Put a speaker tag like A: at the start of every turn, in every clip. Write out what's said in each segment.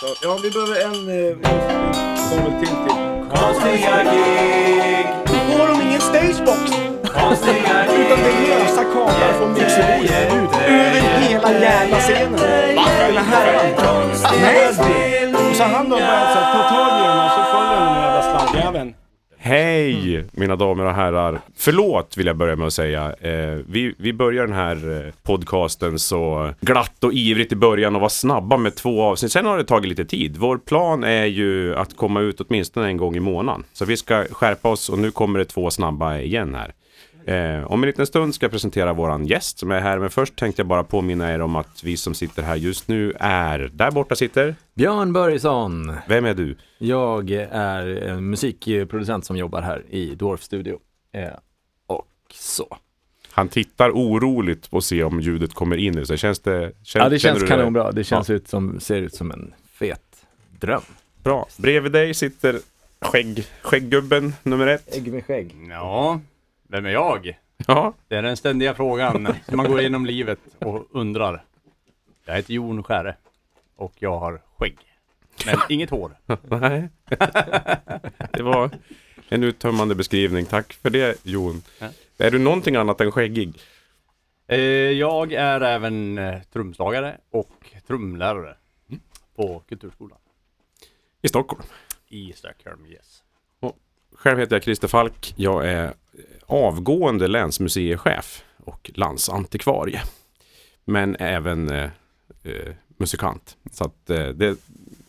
A: start. Ja, vi behöver en eh, novel till till.
B: Konstiga gig,
A: Har de ingen stagebox?
B: konstiga
A: Utan det är lösa kablar från mixerbordet ut över hela jävla scenen. Va? Den här Nej! Och så han då här, ta tag i den och så följer den jävla sladdjäveln.
C: Hej mina damer och herrar. Förlåt vill jag börja med att säga. Eh, vi, vi börjar den här eh, podcasten så glatt och ivrigt i början och var snabba med två avsnitt. Sen har det tagit lite tid. Vår plan är ju att komma ut åtminstone en gång i månaden. Så vi ska skärpa oss och nu kommer det två snabba igen här. Eh, om en liten stund ska jag presentera våran gäst som är här. Men först tänkte jag bara påminna er om att vi som sitter här just nu är... Där borta sitter...
D: Björn Börjesson.
C: Vem är du?
D: Jag är en musikproducent som jobbar här i Dwarf Studio. Eh, och så.
C: Han tittar oroligt på att se om ljudet kommer in i sig. Känns det... Känn,
D: Ja, det känns kanonbra. Det känns ut som, ser ut som en fet dröm.
C: Bra. Bredvid dig sitter skägg, skägggubben nummer ett.
D: Ägg med skägg.
B: Ja, vem är jag?
C: Ja,
B: Det är den ständiga frågan som man går igenom livet och undrar. Jag heter Jon Skäre och jag har skägg. Men inget hår.
C: nej. Det var en uttömmande beskrivning. Tack för det Jon.
B: Ja.
C: Är du någonting annat än skäggig?
B: Eh, Jag är även eh, trumslagare och trumlärare på Kulturskolan
C: I Stockholm.
B: i Stockholm. Yes.
C: Själv heter jag Christer Falk. Jag är avgående länsmuseichef och landsantikvarie. Men även eh, eh, musikant. Så att eh, det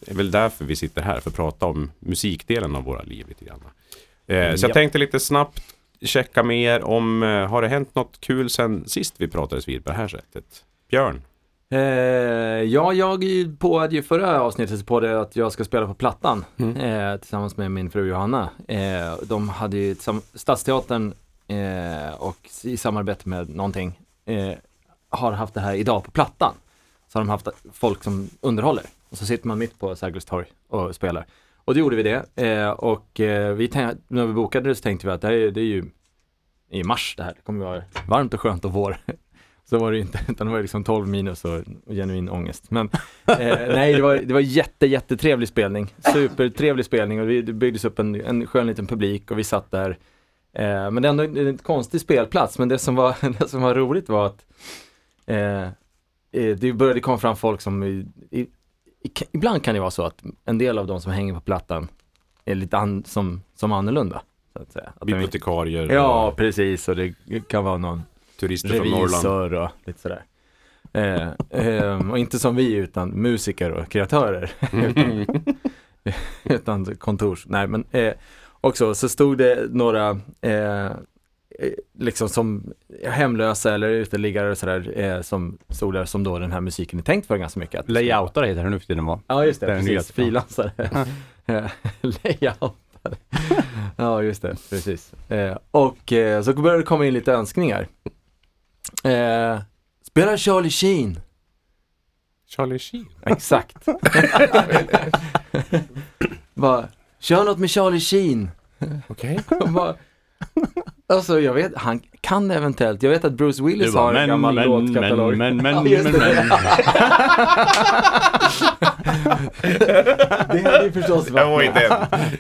C: är väl därför vi sitter här för att prata om musikdelen av våra liv lite grann. Eh, så jag
D: Ja.
C: tänkte lite snabbt checka med er om, har det hänt något kul sen sist vi pratades vid på det här sättet? Björn?
D: Eh, ja, jag påade ju förra avsnittet på det att jag ska spela på Plattan
C: Mm.
D: eh, tillsammans med min fru Johanna. Eh, de hade ju Stadsteatern eh, och i samarbete med någonting eh, har haft det här idag på Plattan. Så har de haft folk som underhåller och så sitter man mitt på Sergels torg och spelar. Och då gjorde vi det eh, och eh, vi tänk- när vi bokade det så tänkte vi att det, här, är- det är ju i mars det här, det kommer vara varmt och skönt och vår. Så var det inte, utan det var liksom 12 minus och, och genuin ångest. Men eh, nej, det var, det var jätte, jättetrevlig spelning. Supertrevlig spelning och vi, det byggdes upp en, en skön liten publik och vi satt där. Eh, men det är ändå en konstig spelplats. Men det som var, det som var roligt var att eh, eh, det började komma fram folk som, i, i, ibland kan det vara så att en del av de som hänger på plattan är lite an, som, som annorlunda. Så att säga. Att de,
C: Bibliotekarier
D: ja,
C: och
D: precis. Och det kan vara någon
C: turister från Norrland.
D: och lite sådär. Eh, ehm, och inte som vi utan musiker och kreatörer. utan, utan kontors, nej men eh, också så stod det några eh, liksom som hemlösa eller uteliggare och sådär eh, som stod där som då den här musiken är tänkt för ganska mycket.
B: Layoutare heter det nu för tiden va?
D: Ja just det,
B: Den
D: precis. Frilansare. Layoutare. ja just det, precis. Eh, och eh, så började det komma in lite önskningar. Eh, spela Charlie Sheen.
C: Charlie Sheen.
D: Exakt. Bara, kör något med Charlie Sheen.
C: Okej.
D: Bara, alltså jag vet, han kan eventuellt, jag vet att Bruce Willis
B: bara,
D: har en gammal låtkatalog.
B: men, men, men, men,
D: det.
B: men.
D: Det hade ju förstås varit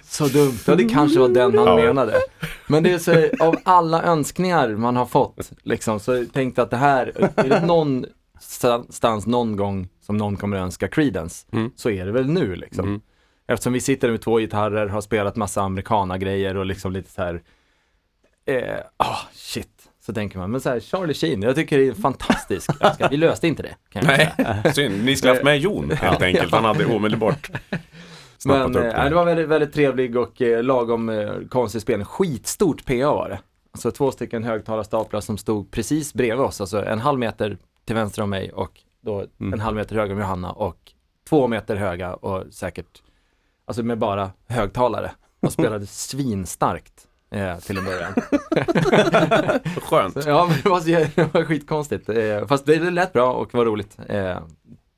D: så dumt. Ja, det kanske var den han
C: Ja.
D: menade. Men det är så, av alla önskningar man har fått, liksom, så tänkte jag att det här, är det någonstans någon gång som någon kommer önska Creedence,
C: Mm.
D: så är det väl nu liksom.
C: Mm.
D: Eftersom vi sitter med två gitarrer, har spelat massa amerikana-grejer och liksom lite så här, eh, ah shit. Så tänker man, men så här, Charlie Sheen, jag tycker det är fantastiskt. önskan. Vi löste inte det, kan jag säga.
C: Nej, synd. Ni skulle haft med Jon helt enkelt. Han hade omedelbart snappat
D: Men
C: upp
D: eh,
C: det.
D: det var väldigt, väldigt trevlig och eh, lagom eh, konstig spelning. Skitstort PA var det. Alltså två stycken högtalarstaplar som stod precis bredvid oss, alltså en halv meter till vänster om mig och då
B: Mm.
D: en halv meter höger om Johanna och två meter höga och säkert, alltså med bara högtalare. Och spelade svinstarkt eh, till en början.
C: Skönt.
D: Ja, men det var, så, det var skitkonstigt. Eh, fast det, det lät bra och var roligt eh,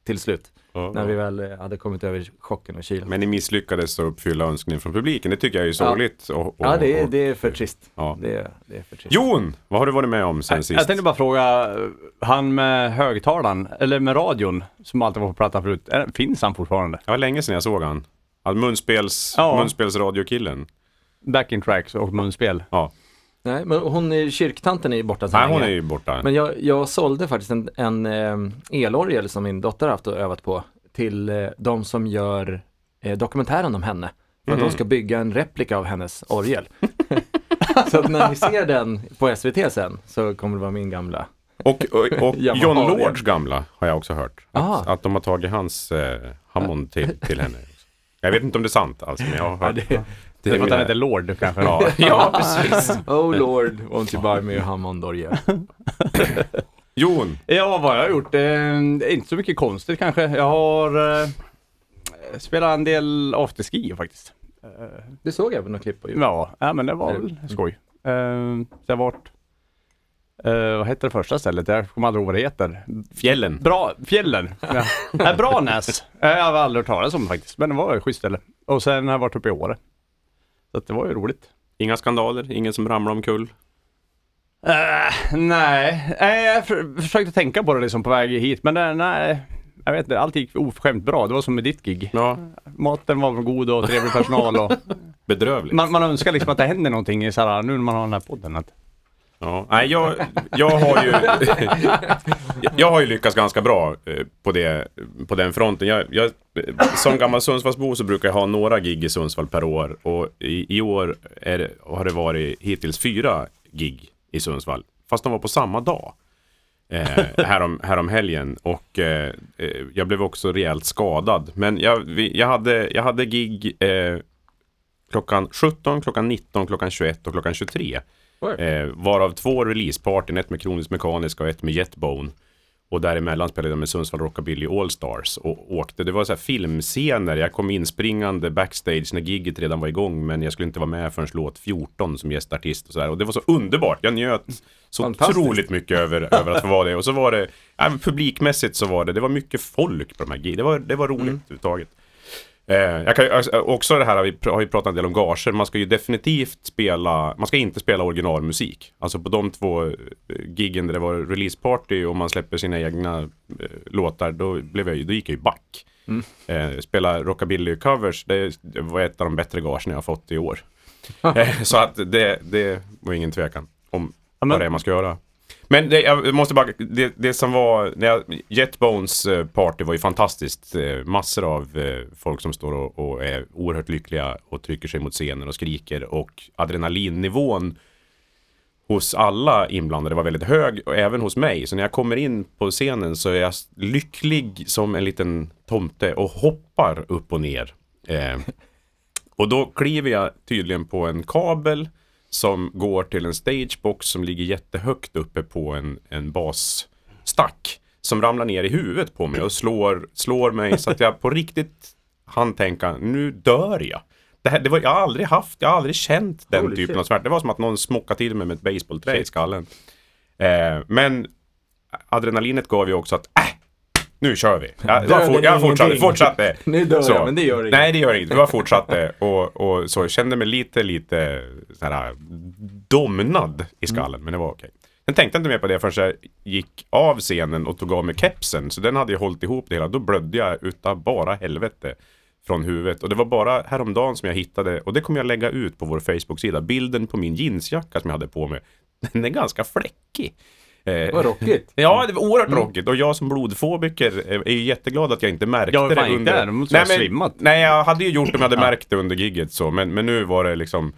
D: till slut.
C: Ja.
D: när vi väl eh, hade kommit över chocken och kylan.
C: Men ni misslyckades att uppfylla önskningen från publiken. Det tycker jag är sorgligt. Och, och,
D: ja, det är,
C: och-
D: det är för trist.
C: Ja.
D: Det, är, det är för trist.
C: Jon, vad har du varit med om sen
B: Jag,
C: sist?
B: jag tänkte bara fråga, han med högtalaren, eller med radion, som alltid var på plattan förut, finns han fortfarande?
C: Det var länge sedan jag såg han. Han munspels,
B: Ja.
C: Munspelsradiokillen.
B: Backing tracks och munspel.
C: Ja.
D: Nej, men hon är, kyrktanten är ju borta sedan
C: Nej, hon är ju borta.
D: Men jag, jag sålde faktiskt en, en eh, elorgel som min dotter haft och övat på till eh, de som gör eh, dokumentären om henne. För att
C: Mhm.
D: de ska bygga en replika av hennes orgel. så att när ni ser den på SVT sen så kommer det vara min gamla.
C: Och, och, och John. Lords gamla har jag också hört. Att, att de har tagit hans eh, Hammond till, till henne. Jag vet inte om det är sant alltså, men jag har hört.
D: det,
B: Det är för att han heter Lord kanske.
C: Ja, ja, precis.
D: oh lord, won't you buy me a Hammond orgel?
C: Jon,
B: Ja, vad jag har gjort? Eh, det inte så mycket konstigt kanske. Jag har eh, spelat en del afterski faktiskt. Eh,
D: Det såg jag på något klipp på YouTube.
B: ja, ja, men det var väl skoj. Eh, så jag har varit, eh, vad heter det första stället? Jag kommer aldrig ihåg vad det heter.
C: fjällen.
B: Bra, fjällen. Ja. Nej, Branäs. Eh, Jag har aldrig hört talas om faktiskt, men det var ett schysst ställe. Och sen har jag varit uppe i Åre. Så att det var ju roligt.
C: Inga skandaler, ingen som ramlar omkull.
B: Uh, nej, nej, jag för, försökte tänka på det liksom på väg hit, men det, nej. Jag vet inte, allt gick oförskämt bra. Det var som med ditt gig.
C: Ja,
B: Maten var god och trevlig personal och
C: bedrövligt.
B: man, man önskar liksom att det händer någonting i så här, nu när man har den här podden. Att,
C: Ja, nej, jag, jag har ju Jag har ju lyckats ganska bra eh, på, det, på den fronten. Jag, jag, som gammal Sundsvallsbo så brukar jag ha några gig i Sundsvall per år och i, i år är det, har det varit hittills fyra gig i Sundsvall. Fast de var på samma dag. Eh, härom, härom helgen och eh, eh, jag blev också rejält skadad. Men jag, vi, jag, hade, jag hade gig eh, klockan 17, klockan 19, klockan 21 och klockan 23. Eh, varav två releasepartyn, ett med Kroniskt Mekaniska och ett med Jetbone. Och däremellan spelade jag med Sundsvall Rockabilly Allstars och åkte. Det var så här filmscener. Jag kom inspringande backstage när gigget redan var igång men jag skulle inte vara med förrän låt 14 som gästartist och så där. Och det var så underbart. Jag njöt så otroligt mycket över, över att få vara det. Och så var det, men publikmässigt så var det, det var mycket folk på de här giggen. Det var, det var roligt överhuvudtaget. Eh, jag kan, ju- alltså, också det här vi, har vi pratat en del om gager. Man ska ju definitivt spela, man ska inte spela originalmusik. Alltså på de två eh, giggen där det var releaseparty och man släpper sina egna eh, låtar, då, blev jag, ju- då gick jag ju back. Eh, spela rockabilly covers, det, det var ett av de bättre gagerna jag har fått i år. eh, så att det, det var ingen tvekan om
B: Ja, men-
C: vad det är man ska göra. Men det, jag måste bara, det, det som var, när jag, Jetbones eh, party var ju fantastiskt. Eh, massor av eh, folk som står och, och är oerhört lyckliga och trycker sig mot scenen och skriker och adrenalinnivån hos alla inblandade var väldigt hög och även hos mig. Så när jag kommer in på scenen så är jag lycklig som en liten tomte och hoppar upp och ner. Eh, och då kliver jag tydligen på en kabel som går till en stagebox som ligger jättehögt uppe på en, en basstack. Som ramlar ner i huvudet på mig och slår, slår mig så att jag på riktigt hann tänka, nu dör jag. Det här, det var, jag har aldrig haft, jag har aldrig känt den
D: Holy
C: typen
D: shit.
C: av smärta. Det var som att någon smockade till mig med ett basebollträ i skallen. Eh, men adrenalinet gav ju också att, äh, nu kör vi. Jag, jag, for, jag fortsatte, fortsatte.
D: Nu dör
C: Så.
D: jag, men det gör inget.
C: Nej, det gör inget. Jag fortsatte och, och så kände mig lite, lite så här domnad i skallen, men det var okej. Sen tänkte jag inte mer på det förrän jag gick av scenen och tog av mig kepsen, så den hade ju hållit ihop det hela. Då blödde jag utav bara helvete från huvudet. Och det var bara häromdagen som jag hittade, och det kommer jag lägga ut på vår Facebook-sida, bilden på min jeansjacka som jag hade på mig. Den är ganska fläckig. Eh,
D: Vad rockigt.
C: Ja, det var oerhört rockigt och jag som blodfobiker är ju jätteglad att jag inte märkte
B: Ja,
C: det
B: inte det. Det måste ha
C: men,
B: svimmat.
C: Nej, jag hade ju gjort det om jag hade märkt det under gigget så, men, men nu var det liksom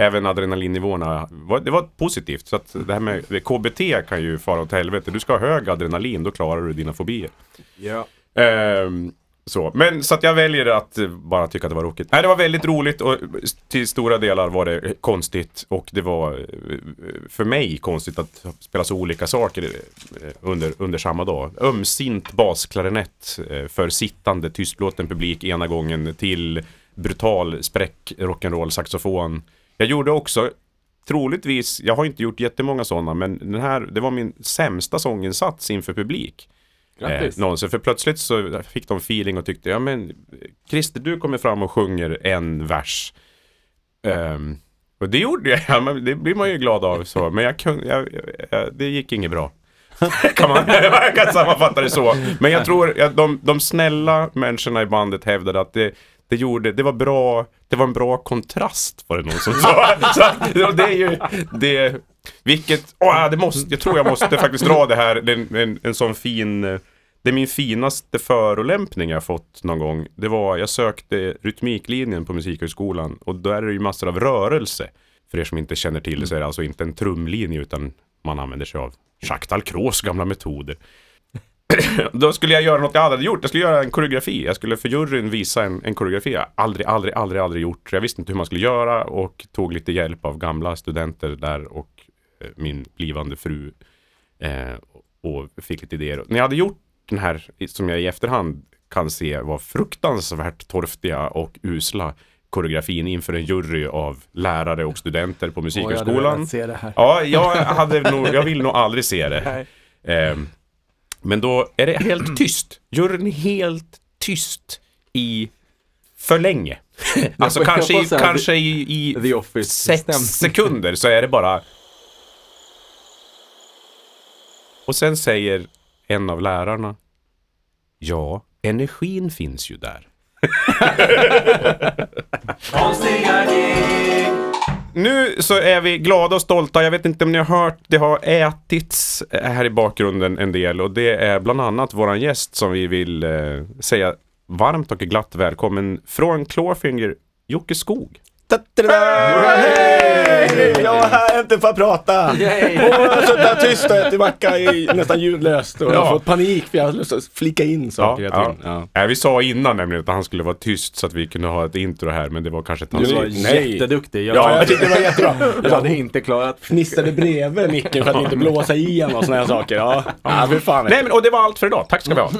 C: Även adrenalinnivåerna, var- det var positivt. Så att det här med KBT kan ju fara åt helvete. Du ska ha hög adrenalin, då klarar du dina fobier.
D: Ja.
C: Ehm, så. Men så att jag väljer att bara tycka att det var roligt. Nej, det var väldigt roligt och till stora delar var det konstigt och det var eh, för mig konstigt att spela så olika saker eh, under, under samma dag. Ömsint basklarinett eh, för sittande tystlåten publik ena gången till brutal spräck rock'n'roll saxofon. Jag gjorde också troligtvis, jag har inte gjort jättemånga sådana, men den här, det var min sämsta sånginsats inför publik.
D: Grattis.
C: Eh, någonsin. För plötsligt så fick de feeling och tyckte, ja men Christer du kommer fram och sjunger en vers. Ehm, och det gjorde jag, ja, men det blir man ju glad av så. Men jag kunde, jag, jag, det gick inget bra. kan man jag kan sammanfatta det så. Men jag tror att de, de snälla människorna i bandet hävdade att det, det gjorde, det var bra, det var en bra kontrast var det någon som sa. Så det är ju, det, vilket, åh, det måste, jag tror jag måste faktiskt dra det här, det en, en, en sån fin, det är min finaste förolämpning jag fått någon gång. Det var, jag sökte rytmiklinjen på Musikhögskolan och där är det ju massor av rörelse. För er som inte känner till det så är det alltså inte en trumlinje utan man använder sig av Jacques Dalcros gamla metoder. Då skulle jag göra något jag aldrig hade gjort. Jag skulle göra en koreografi. Jag skulle för juryn visa en, en koreografi jag aldrig, aldrig, aldrig, aldrig gjort. Jag visste inte hur man skulle göra och tog lite hjälp av gamla studenter där och eh, min blivande fru. Eh, och fick lite idéer. När jag hade gjort den här, som jag i efterhand kan se var fruktansvärt torftiga och usla koreografin inför en jury av lärare och studenter på
D: jag
C: Musikhögskolan.
D: det här.
C: Ja, jag, hade nog, jag vill nog aldrig se det. Ehm, men då är det helt tyst. Juryn är helt tyst i för länge. alltså kanske, i, kanske i, i sex sekunder så är det bara... Och sen säger en av lärarna Ja, energin finns ju där. Nu så är vi glada och stolta. Jag vet inte om ni har hört, det har ätits eh, här i bakgrunden en del och det är bland annat våran gäst som vi vill eh, säga varmt och glatt välkommen från Clawfinger, Jocke Skog.
E: Hej! Jag är här inte för att prata.
D: Yay!
E: Och jag har suttit tyst och ätit macka i nästan ljudlöst. Och jag
C: Ja.
E: har fått panik för jag har lust att flika in saker
C: Ja, ja.
E: Ja.
C: Nej, vi sa innan nämligen att han skulle vara tyst så att vi kunde ha ett intro här men det var kanske ett
E: Du var Nej.
D: Jätteduktig. Jag,
E: Ja, jag tyckte det var jättebra.
D: jag hade inte klarat
E: Fnissade bredvid micken för att inte blåsa i en och såna här saker. Ja, ja för fan.
C: Nej men och det var allt för idag, tack ska vi ha.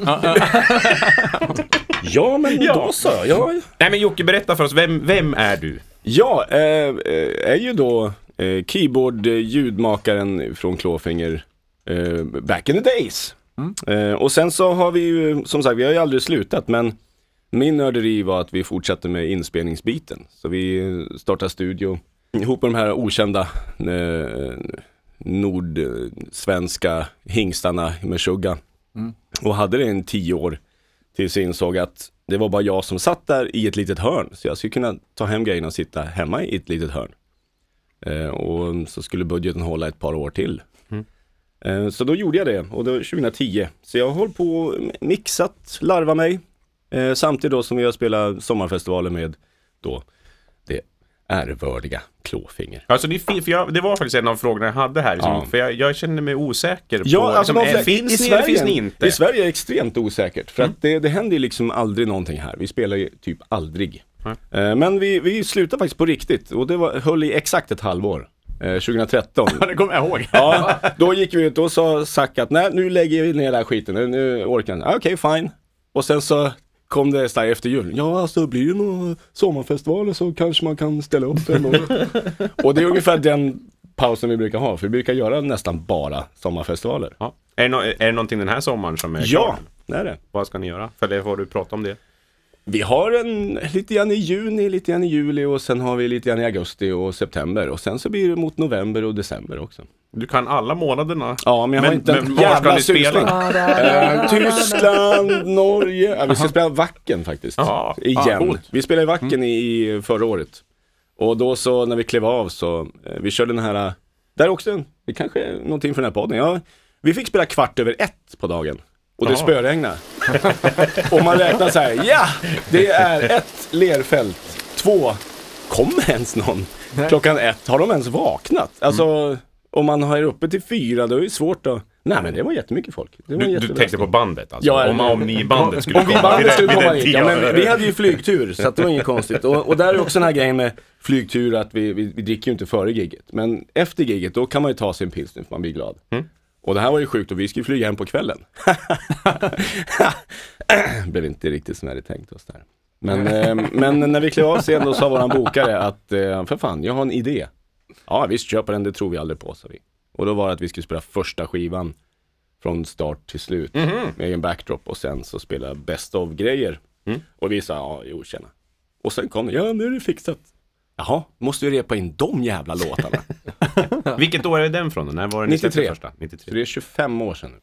E: Ja, men då så. Ja,
C: Nej men Jocke berätta för oss, vem, vem är du?
E: Ja eh, eh, är ju då eh, keyboard-ljudmakaren från Clawfinger eh, back in the days. Eh, och sen så har vi ju, som sagt, vi har ju aldrig slutat, men min nörderi var att vi fortsatte med inspelningsbiten. Så vi startade studio ihop med de här okända eh, nordsvenska hingstarna med Shugga. Och hade det i tio år tills jag insåg att det var bara jag som satt där i ett litet hörn. Så jag skulle kunna ta hem grejerna och sitta hemma i ett litet hörn. Eh, och så skulle budgeten hålla ett par år till. Eh, så då gjorde jag det och det var 2010. Så jag hållit på och mixat, larva mig. Eh, samtidigt då som vi har spelat sommarfestivaler med då det ärevördiga Klåfinger.
C: Alltså det, för jag, det var faktiskt en av frågorna jag hade här. Liksom,
E: Ja.
C: För jag, jag känner mig osäker
E: Ja,
C: på...
E: alltså
C: liksom, är, finns
E: i
C: ni
E: Sverige,
C: eller finns ni inte?
E: I Sverige är det extremt osäkert för att det, det händer ju liksom aldrig någonting här. Vi spelar ju typ aldrig. Eh, Men vi, vi slutade faktiskt på riktigt och det var, höll i exakt ett halvår. Eh, 2013.
B: Det kommer jag ihåg.
E: Ja, då gick vi ut och sa Zack att nej nu lägger vi ner den här skiten, nu, nu orkar jag. Ah, Okej, fine. Och sen så kom det så efter jul. Ja, alltså blir det några sommarfestivaler så kanske man kan ställa upp det. och det är ungefär den pausen vi brukar ha, för vi brukar göra nästan bara sommarfestivaler.
C: Ja. Är, det no, är det någonting den här sommaren som är
E: Ja,
C: klar?
E: det är det.
C: Vad ska ni göra? För det får du prata om det.
E: Vi har en lite grann i juni, lite grann i juli och sen har vi lite grann i augusti och september. Och sen så blir det mot november och december också.
C: Du kan alla månaderna.
E: Ja, men jag har
C: Men-
E: inte
C: men
E: en
C: var ska
E: jävla
C: spela?
E: Eh, Tyskland, Norge. Ja, vi ska spela Wacken faktiskt.
C: Ja,
E: Igen.
C: ah,
E: vi spelade i Wacken i förra året. Och då så när vi klev av så, eh, vi körde den här, där är också, det kanske är någonting för den här podden. Ja, vi fick spela kvart över ett på dagen. Och det
C: Ja.
E: spöregnade. och man räknar så här, ja! Det är ett lerfält. Två, kommer ens någon? Klockan ett, har de ens vaknat? Alltså, om man har uppe till fyra, då är det svårt att... Nej men det var jättemycket folk. Var
C: Du, du tänkte på bandet alltså?
E: Ja,
C: om, om ni i bandet skulle
E: Om vi
C: komma
E: bandet skulle komma hit, ja, men vi hade ju flygtur så det var inget konstigt. Och, och där är också den här grejen med flygtur att vi, vi, vi dricker ju inte före gigget. Men efter gigget då kan man ju ta sig en pilsner för man blir glad.
C: Mm.
E: Och det här var ju sjukt och vi skulle flyga hem på kvällen. Blev inte riktigt som vi hade tänkt oss där. Men, eh, men när vi klev av scenen då sa våran bokare att eh, för fan, jag har en idé. Ja visst, köpa den, det tror vi aldrig på, sa vi. Och då var det att vi skulle spela första skivan från start till slut med egen backdrop och sen så spela best of grejer. Och vi sa, ja, jo, tjena. Och sen kom det, ja, nu är det fixat. Jaha, måste vi repa in de jävla låtarna.
C: Vilket år är den från då? När var det släppte
E: 93.
C: Första?
E: Så
C: 93.
E: det är 25 år sedan nu.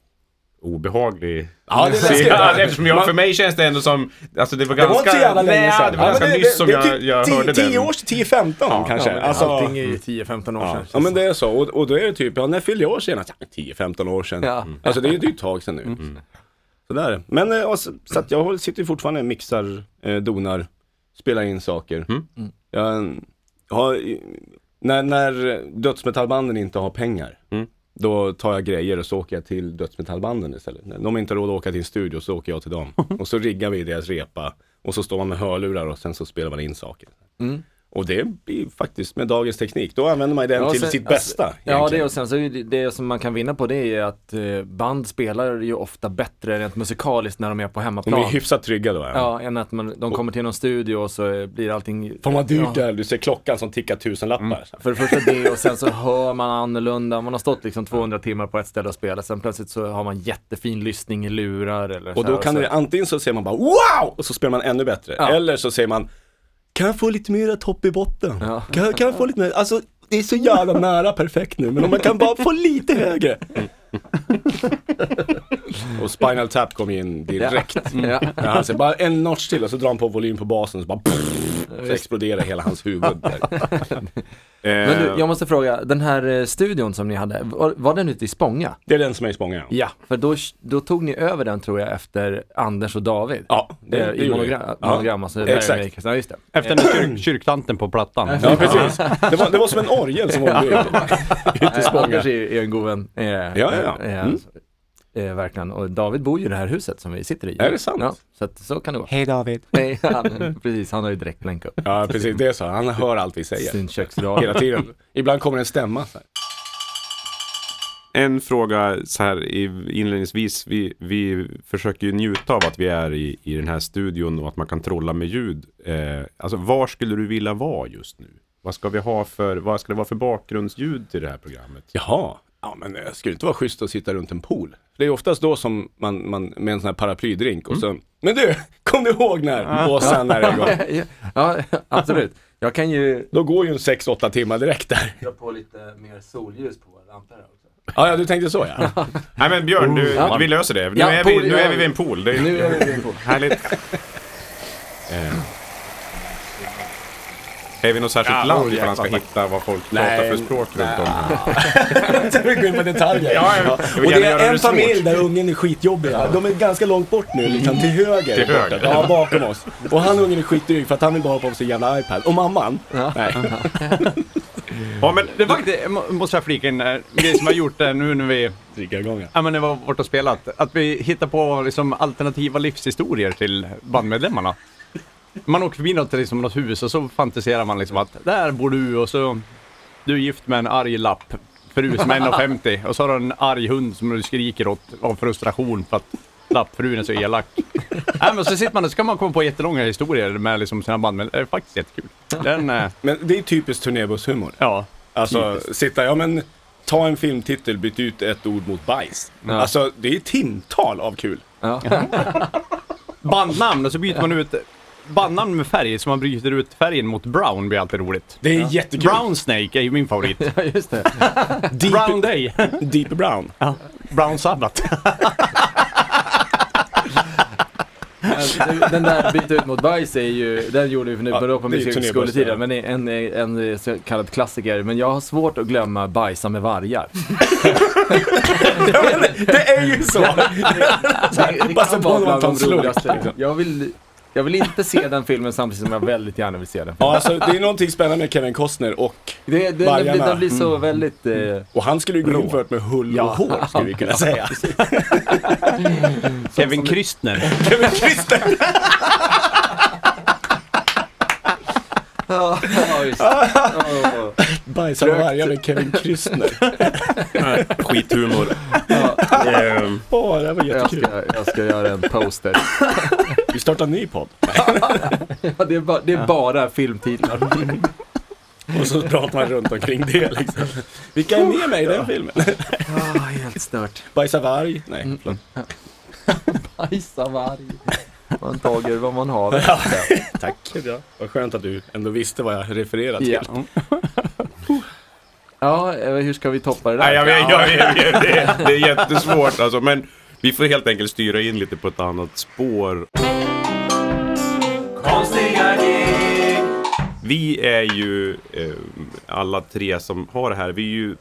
C: Obehaglig.
E: Ja, det är läskigt.
C: Ja, eftersom jag, för mig känns det ändå som, alltså det var
E: Det
C: ganska...
E: var inte så jävla länge
C: Nej,
E: sedan.
C: det var ganska
E: men
C: nyss som
E: det,
C: jag,
E: det är typ
C: jag
E: tio-
C: hörde
E: tio
C: den.
E: år, 10-15 kanske.
D: Ja,
E: alltså,
D: allting är ju 10-15 år
E: ja.
D: sedan.
E: ja, men det är så. Och, och då är det typ, ja, när fyllde jag år senast? Ja, 10-15 år sedan.
D: Ja.
E: Mm. Alltså det är ju ett tag sedan nu.
C: Mm.
E: Så där. är det. Men eh, så, så att jag sitter ju fortfarande och mixar, eh, donar, spelar in saker.
C: Mm.
E: Jag har, när, när dödsmetallbanden inte har pengar,
C: Mm.
E: då tar jag grejer och så åker jag till dödsmetallbanden istället. När de inte har råd att åka till en studio så åker jag till dem. och så riggar vi deras repa och så står man med hörlurar och sen så spelar man in saker.
D: Mm.
E: Och det blir faktiskt med dagens teknik, då använder man den
D: Ja,
E: till
D: sen-
E: sitt
D: alltså,
E: bästa.
D: Ja, det och sen så är det, det som man kan vinna på det är att eh, band spelar ju ofta bättre rent musikaliskt när de är på
E: De
D: hemmaplan.
E: är hyfsat trygga då. Ja.
D: Ja, än att man, de kommer till någon studio och så blir allting...
E: Fan vad dyrt
D: ja.
E: är, du ser klockan som tickar tusen lappar.
C: Mm.
D: För det första det och sen så hör man annorlunda. Man har stått liksom 200 timmar på ett ställe och spelat. Sen plötsligt så har man jättefin lyssning i lurar eller
E: Och då kan
D: så.
E: det, antingen så säger man bara wow! Och så spelar man ännu bättre.
D: Ja.
E: Eller så säger man kan jag få lite mer topp i botten?
D: Ja.
E: Kan, kan jag få lite mer, alltså det är så jävla nära perfekt nu, men om man kan bara få lite högre. och Spinal Tap kom in direkt.
D: Ja.
E: Ja, han säger bara en notch till och så drar han på volym på basen och så bara pff, så exploderar hela hans huvud.
D: Men du,
E: Eh,
D: jag måste fråga, den här eh, studion som ni hade, var, var den ute i Spånga?
E: Det är den som är i Spånga. Ja,
D: Ja, för då, då tog ni över den tror jag efter Anders och David.
E: ja det,
D: Eh,
E: det
D: I
E: gjorde vi.
D: monogram,
E: Ja.
D: monogram alltså
E: exakt.
D: Ja, just det.
B: Efter den kyrk, kyrktanten på plattan.
E: Ja, precis. Det var, det var som en orgel som var. Ute i
D: Eh,
E: Spånga.
D: Anders är, är en god vän. Eh, ja,
E: ja, ja.
D: Eh,
E: Mm.
D: Eh, verkligen. Och David bor ju i det här huset som vi sitter i.
E: Är det sant?
D: Ja, så att, så kan det vara.
B: Hej David.
D: Nej, han, precis, han har ju direkt länk upp
E: Ja, precis. Det är så. Han hör allt vi säger.
D: sin köksradio.
E: Hela tiden. Ibland kommer en stämma. Så här.
C: En fråga så här i- inledningsvis. Vi, vi försöker ju njuta av att vi är i, i den här studion och att man kan trolla med ljud. Eh, alltså var skulle du vilja vara just nu? Vad ska vi ha för, vad ska det vara för bakgrundsljud till det här programmet?
E: Jaha. Ja, men det skulle inte vara schysst att sitta runt en pool. Det är oftast då som man, man med en sån här paraplydrink och så, men du, kom du ihåg när? Och sen är det igång.
D: ja, absolut. Jag kan ju
E: Då går ju en 6-8 timmar direkt där.
D: dra på lite mer solljus på våra lampor här också.
E: Ja, ja, du tänkte så ja.
C: Nej men Björn, du,
D: Ja.
C: vi löser det. Nu,
D: Ja,
C: är,
D: pool,
C: vi, nu
D: ja.
C: är vi vid en pool. Det är,
D: Nu är vi vid en pool.
C: Härligt. Är vi något särskilt
E: Ja,
C: land
E: oj,
C: ifall han ska hitta vad folk
E: Nej,
C: pratar för språk runt om?
E: Sen vi går in på detaljer.
C: Ja, vill
E: Och det är en familj där ungen är skitjobbig. De är ganska långt bort nu, liksom till höger.
C: Till höger.
E: Ja, bakom oss. Och han ungen är skitdryg för att han vill bara ha på sig jävla iPad. Och mamman? Nej.
C: Ja, men
B: Det var faktiskt, må- måste jag flika in, eh, vi som har gjort det nu när vi
E: Dricka igång ja.
B: Ja men det var borta och spelat. Att vi hittar på liksom alternativa livshistorier till bandmedlemmarna. Man åker förbi något, liksom, något hus och så fantiserar man liksom att där bor du och så du är gift med en arg lapp. Fru som är 1,50 och så har du en arg hund som du skriker åt av frustration för att lappfrun är så elak. Nej, men så sitter man och så kan man komma på jättelånga historier med liksom sina bandmedlemmar. Det är faktiskt jättekul. Den, eh,
E: Men det är typiskt turnébusshumor.
B: ja.
E: Alltså, sitta, ja men ta en filmtitel, byt ut ett ord mot bajs.
D: Ja.
E: Alltså, det är timtal av kul.
D: Ja.
B: Bandnamn och så byter man ut bandnamn med färg så man byter ut färgen mot brown blir alltid roligt.
E: Det är jättekul.
B: Brown Snake är ju min favorit.
D: ja, just det.
E: Deep,
B: Brown Day.
E: Deep Brown.
B: Ja. Brown Sabbath.
D: Den där byta ut mot bajs är ju, den gjorde vi för nu,
E: Ja,
D: på
E: är ju
D: musikskoletiden.
E: ja.
D: Men är en, en så kallad klassiker. Men jag har svårt att glömma bajsa med vargar.
E: Det är ju så! Passa på slurp,
D: roligaste.
E: liksom.
D: Jag vill, jag vill inte se den filmen samtidigt som jag väldigt gärna vill se den.
E: Ja, alltså, det är någonting spännande med Kevin Costner och,
D: Det, det,
E: Vargarna.
D: den blir så väldigt... Eh,
E: och han skulle ju gå in för det med hull och hår, skulle vi kunna säga.
B: Kevin Krystner.
E: Kevin Christer!
D: ja, just det. Ja,
E: Bajsa med vargar med Kevin Christer.
C: skithumor. Ehm,
E: Åh, det här var
D: jag,
E: jättekul.
D: ska, jag ska göra en poster.
E: Vi startar en ny podd.
D: Ja, det, är bara, det är bara filmtitlar.
E: Och så pratar man runt omkring det liksom. Vilka är med mig i den filmen?
D: Ah, helt stört.
E: Bajsa varg? Nej, förlåt.
D: Bajsa varg. Man tager vad man har.
E: Tack. Ja. Vad skönt att du ändå visste vad jag refererade till.
D: Ja. Ja, eh, hur ska vi toppa det där?
C: Nej, jag vet, jag vet, jag vet, det, är, det är jättesvårt alltså, men vi får helt enkelt styra in lite på ett annat spår. Vi är ju eh, alla tre som har det här, vi är ju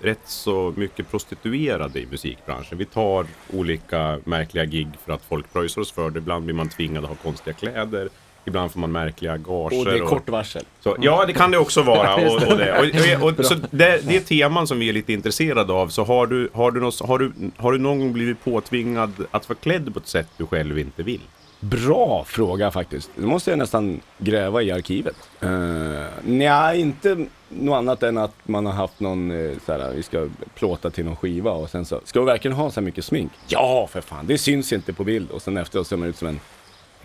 C: rätt så mycket prostituerade i musikbranschen. Vi tar olika märkliga gig för att folk pröjsar oss för det. Ibland blir man tvingad att ha konstiga kläder. Ibland får man märkliga gager.
E: Och det är kort varsel.
C: Så, ja, det kan det också vara. Och, och det. Och, och, så det, det är teman som vi är lite intresserade av. Så har du, har, du något, har, du, har du någon gång blivit påtvingad att vara klädd på ett sätt du själv inte vill?
E: Bra fråga faktiskt. Det måste jag nästan gräva i arkivet. Uh, nej, inte något annat än att man har haft någon, uh, såhär, vi ska plåta till någon skiva och sen så, ska vi verkligen ha så här mycket smink? Ja, för fan, det syns inte på bild. Och sen efteråt ser man ut som en,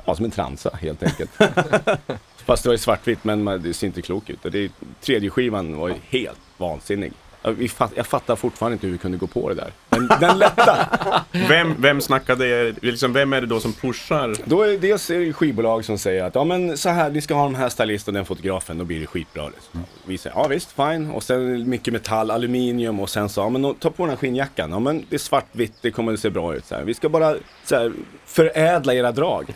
E: ja, som en transa helt enkelt. Fast det var ju svartvitt, men det ser inte klok ut. Och det, tredje skivan var ju helt vansinnig. Jag, vi fatt, jag fattar fortfarande inte hur vi kunde gå på det där. Men den lätta.
C: Vem, vem snackade, liksom, vem är det då som pushar?
E: Då är det dels är det skivbolag som säger att ja men så här, ni ska ha de här stylisten och den fotografen, då blir det skitbra. Liksom. Vi säger ja visst, fine. Och sen mycket metall, aluminium och sen så, ja men ta på den här skinnjackan. Ja men det är svartvitt, det kommer att se bra ut. Så här. Vi ska bara så här, förädla era drag.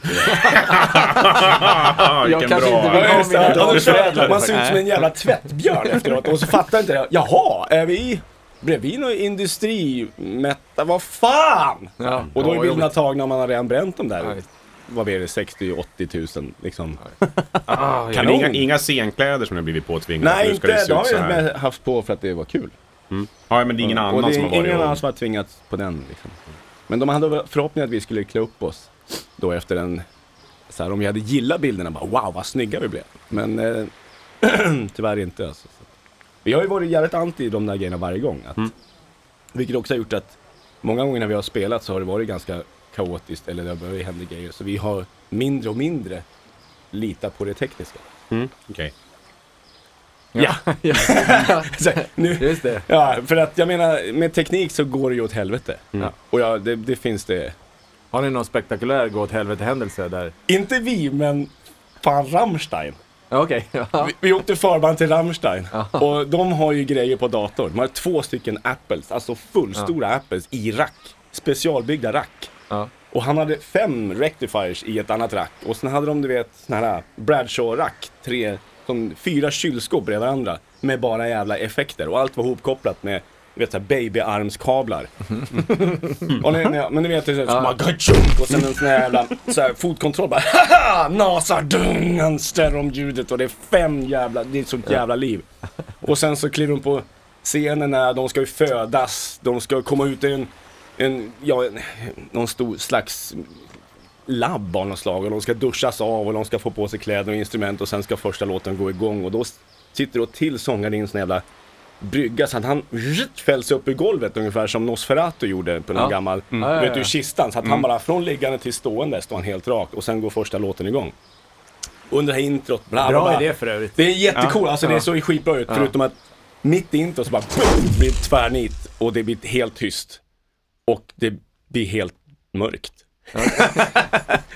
C: Vilken
D: kanske
C: bra.
D: inte vill ha mina drag
E: Man ser ut som en jävla tvättbjörn efteråt och så fattar inte det. Jaha, är vi bredvid någon industrimätta? Vad fan!
D: Ja.
E: Och då är bilderna
D: jobbigt.
E: tagna och man har redan bränt dem där.
D: Visst.
E: Vad blir det? 60-80 tusen liksom.
D: Ah,
C: Kan
E: Kanon.
C: inga, inga scenkläder som har blivit påtvingade?
E: Nej,
C: det
E: inte. Det
C: ut
E: har med haft på för att det var kul.
C: Ja, men det är ingen
E: och
C: annan
E: det är
C: som har varit
E: ingen
C: och-
E: annan som har tvingats på den. Liksom. Men de hade förhoppningen att vi skulle klä upp oss då efter en... Så här, om vi hade gillat bilderna, bara wow vad snygga vi blev. Men eh, tyvärr inte. Alltså. Så. Vi har ju varit jävligt anti de där grejerna varje gång. Att, Vilket också har gjort att många gånger när vi har spelat så har det varit ganska kaotiskt eller det har börjat hända grejer. Så vi har mindre och mindre litat på det tekniska.
C: Mm, okej.
E: Ja!
D: Ja.
E: så, nu,
D: Just det.
E: Ja, för att jag menar, med teknik så går det ju åt helvete.
C: Mm.
E: Och ja, det, det finns det.
D: Har ni någon spektakulär gå åt helvete händelse där?
E: Inte vi, men fan Rammstein.
D: Okej. Ja.
E: Vi, vi åkte förband till Rammstein. Och de har ju grejer på datorn. De har två stycken Apples, alltså fullstora Apples i rack. Specialbyggda rack. Och han hade fem rectifiers i ett annat rack. Och sen hade de, du vet, såna här Bradshaw-rack. Tre, som fyra kylskåp bredvid varandra. Med bara jävla effekter. Och allt var hopkopplat med du vet såhär babyarmskablar. och ni, ni, men ni vet, det är såhär, ja. och sen en sån här jävla så här, fotkontroll bara Haha! NASA dungan stereoljudet och det är fem jävla, det är ett sånt jävla liv. Och sen så kliver de på scenen när de ska ju födas, de ska komma ut i en, en ja, någon stor slags labb av något slag och de ska duschas av och de ska få på sig kläder och instrument och sen ska första låten gå igång och då sitter då till sångaren i en sån jävla brygga så att han fälls upp i golvet ungefär som Nosferatu gjorde på någon
D: Ja.
E: gammal,
D: Ja, ja,
E: vet
D: ja.
E: du, kistan. Så att han bara från liggande till stående står han helt rakt och sen går första låten igång. Under det här introt, bla, bla,
D: Bra
E: bla.
D: idé för övrigt.
E: Det är jättecool, alltså det
D: Ja.
E: såg skitbra ut. Förutom att mitt i introt så bara boom, blir det tvärnit och det blir helt tyst. Och det blir helt mörkt.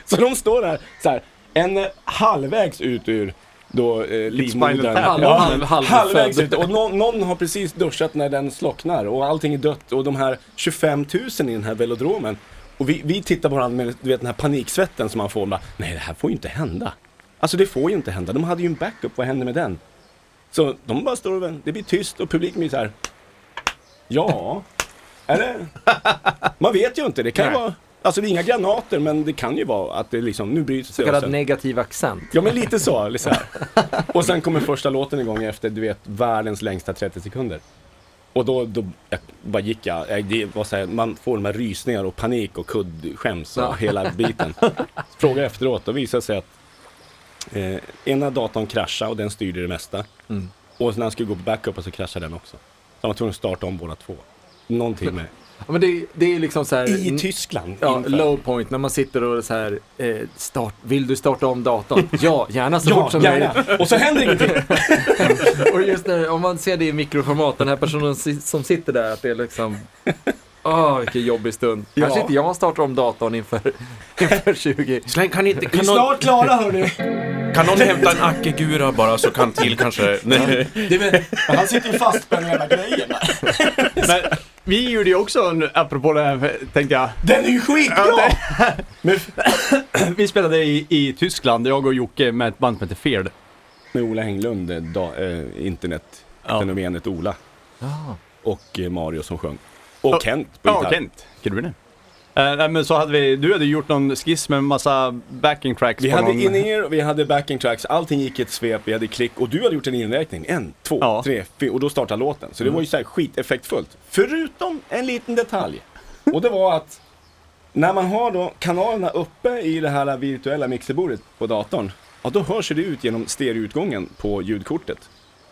E: Så de står där så här, en halvvägs ut ur då eh, livmodern. Ja,
D: Halv- halv-
E: halvvägs ut. Och någon, någon har precis duschat när den slocknar och allting är dött. Och de här 25 000 i den här velodromen. Och vi, vi tittar på varandra med du vet, den här paniksvetten som man får. och Bara, Nej, det här får ju inte hända. Alltså det får ju inte hända. De hade ju en backup, vad händer med den? Så de bara står och väntar. Det blir tyst och publiken blir så här. Ja, eller? Man vet ju inte. Det kan ju vara, alltså det är inga granater men det kan ju vara att det liksom, nu bryts det.
D: Så kallad negativ accent.
E: Ja men lite så, här. Och sen kommer första låten igång efter, du vet, världens längsta 30 sekunder. Och då, då jag, bara gick jag, det var så här, man får de här rysningar och panik och kuddskäms och
D: Ja.
E: hela biten. Fråga efteråt, då visade det sig att eh, ena datorn kraschade och den styrde det mesta.
D: Mm.
E: Och när han skulle gå på backup så kraschade den också. Så han var tvungen att starta om båda två. Någonting med
D: Ja, men det, det är liksom så här...
E: I Tyskland.
D: Ja,
E: inför.
D: low point när man sitter och så här, eh, start, vill du starta om datorn? Ja, gärna så
E: Ja,
D: fort som möjligt.
E: gärna. Och så händer ingenting.
D: Och just när, om man ser det i mikroformat, den här personen som sitter där, att det är liksom, åh vilken jobbig stund.
E: Ja.
D: Kanske inte jag startar om datorn inför, inför 20.
C: Släng, kan, inte,
A: Vi
C: kan,
A: är
C: någon,
A: snart klara hörni.
C: kan någon hämta en Acke-gura bara så kan till kanske... Nej.
A: Men Han sitter ju fast på den jävla.
B: Men vi gjorde ju också, en, apropå det här, tänkte jag.
A: Den är ju skitbra!
B: Men, vi spelade i, i Tyskland, jag och Jocke med ett band som heter Feared.
E: Med Ola Henglund, eh, da, eh, internetfenomenet Ola. Och eh, Mario som sjöng. Och
B: Ja.
E: Kent på
B: Ja,
E: gitarr.
B: Kent. Kul det. Uh, nej, men så hade vi, du hade gjort någon skiss med en massa backing tracks
E: Vi
B: på
E: hade
B: någon...
E: in-ear, vi hade backing tracks, allting gick i ett svep, vi hade klick och du hade gjort en inräkning. En, två,
B: Ja.
E: tre, fyra och då startade låten. Så det var ju så här skiteffektfullt. Förutom en liten detalj. Och det var att när man har då kanalerna uppe i det här virtuella mixerbordet på datorn, ja då hörs det ut genom stereoutgången på ljudkortet.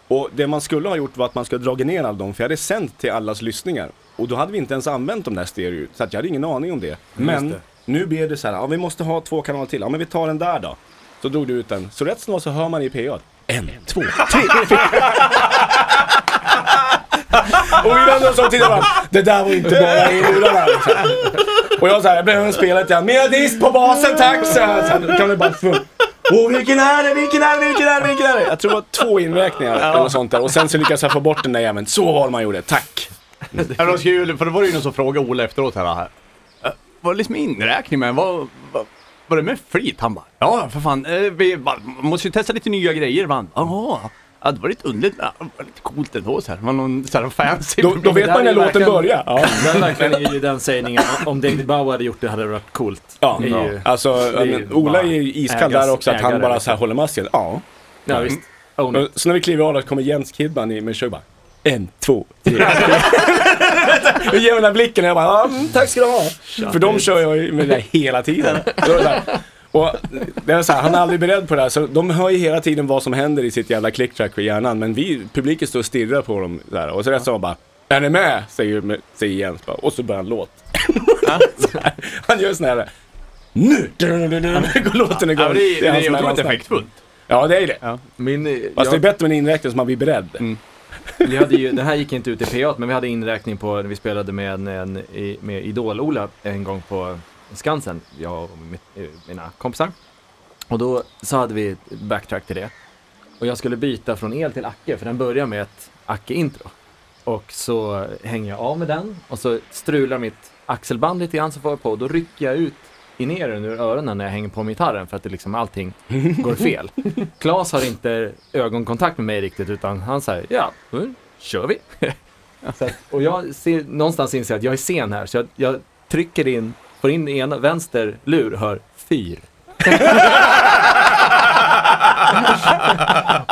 E: Och det man skulle ha gjort var att man skulle ha dragit ner all dem, för jag hade sänt till allas lyssningar. Och då hade vi inte ens använt de där stereo, så att jag hade ingen aning om det. Men nu blev det så här, ja vi måste ha två kanaler till, ja men vi tar den där då. Så drog du ut den, så rätt det var så hör man i PA. En, två, tre, fyra. Och vi vände oss om och tittade det där var inte bara i lurarna. Och jag såhär, jag behöver spela lite grann. Mer dist på basen tack! Så här, kan du bara få... Åh vilken är det, vilken är det, vilken är det, vilken är det? Jag tror det var två inräkningar eller sånt där. Och sen så lyckades jag få bort den där jäveln. Så var det man gjorde, tack!
B: Ja, det var kul, för det var ju någon som frågade Ola efteråt här. här "Eh, var det liksom inräkning med, var, var, var det med flit? Han bara, ja för fan, eh, vi bara, man måste ju testa lite nya grejer. Va? Jaha, ja, det var lite underligt, ja, det var lite coolt ändå så här. Det var någon så här fancy.
E: Då, då vet man när
D: är
E: låten
D: verkligen-
E: börjar. Ja.
D: Det är verkligen i den sägningen, om David Bowie hade gjort det hade det varit coolt.
E: Ja,
D: Det är ju-
E: alltså
D: är ju
E: men, Ola är ju iskall
D: ägas-
E: där också, att han bara
D: liksom.
E: så här håller masken. Ja.
D: Ja, visst.
E: Och Så när vi kliver av kommer Jens Kidman i- med kör bara en, två, tre. Och ger mig den här blicken och jag bara, ja, mm, tack ska du ha. För de kör jag ju med det där hela tiden. Det Och det är så här, han är aldrig beredd på det här, så de hör ju hela tiden vad som händer i sitt jävla clicktrack för hjärnan. Men vi, publiken står och stirrar på dem där. Och så rätt så bara, är ni med? Säger, säger Jens bara. Och så börjar han låt. Här, han gör sån här, nu! Går låten igång.
B: Ja, men det, är- det är otroligt effektfullt.
E: Ja, det är det.
D: Min, eh,
E: Fast det är
D: jag,
E: bättre med en inräkning så man blir beredd
D: vi hade ju, det här gick inte ut i PA, men vi hade inräkning på när vi spelade med, en, en, med Idol-Ola en gång på Skansen, jag och mitt, eh, mina kompisar. Och då så hade vi ett backtrack till det. Och jag skulle byta från el till Acke, för den börjar med ett Acke-intro. Och så hänger jag av med den och så strular mitt axelband lite grann så får jag på och då rycker jag ut in den ur öronen när jag hänger på gitarren för att det liksom allting går fel. Klas har inte ögonkontakt med mig riktigt utan han säger ja, nu kör vi. att, och jag ser, någonstans inser jag att jag är sen här så jag, jag trycker in, får in ena vänster lur hör fyr.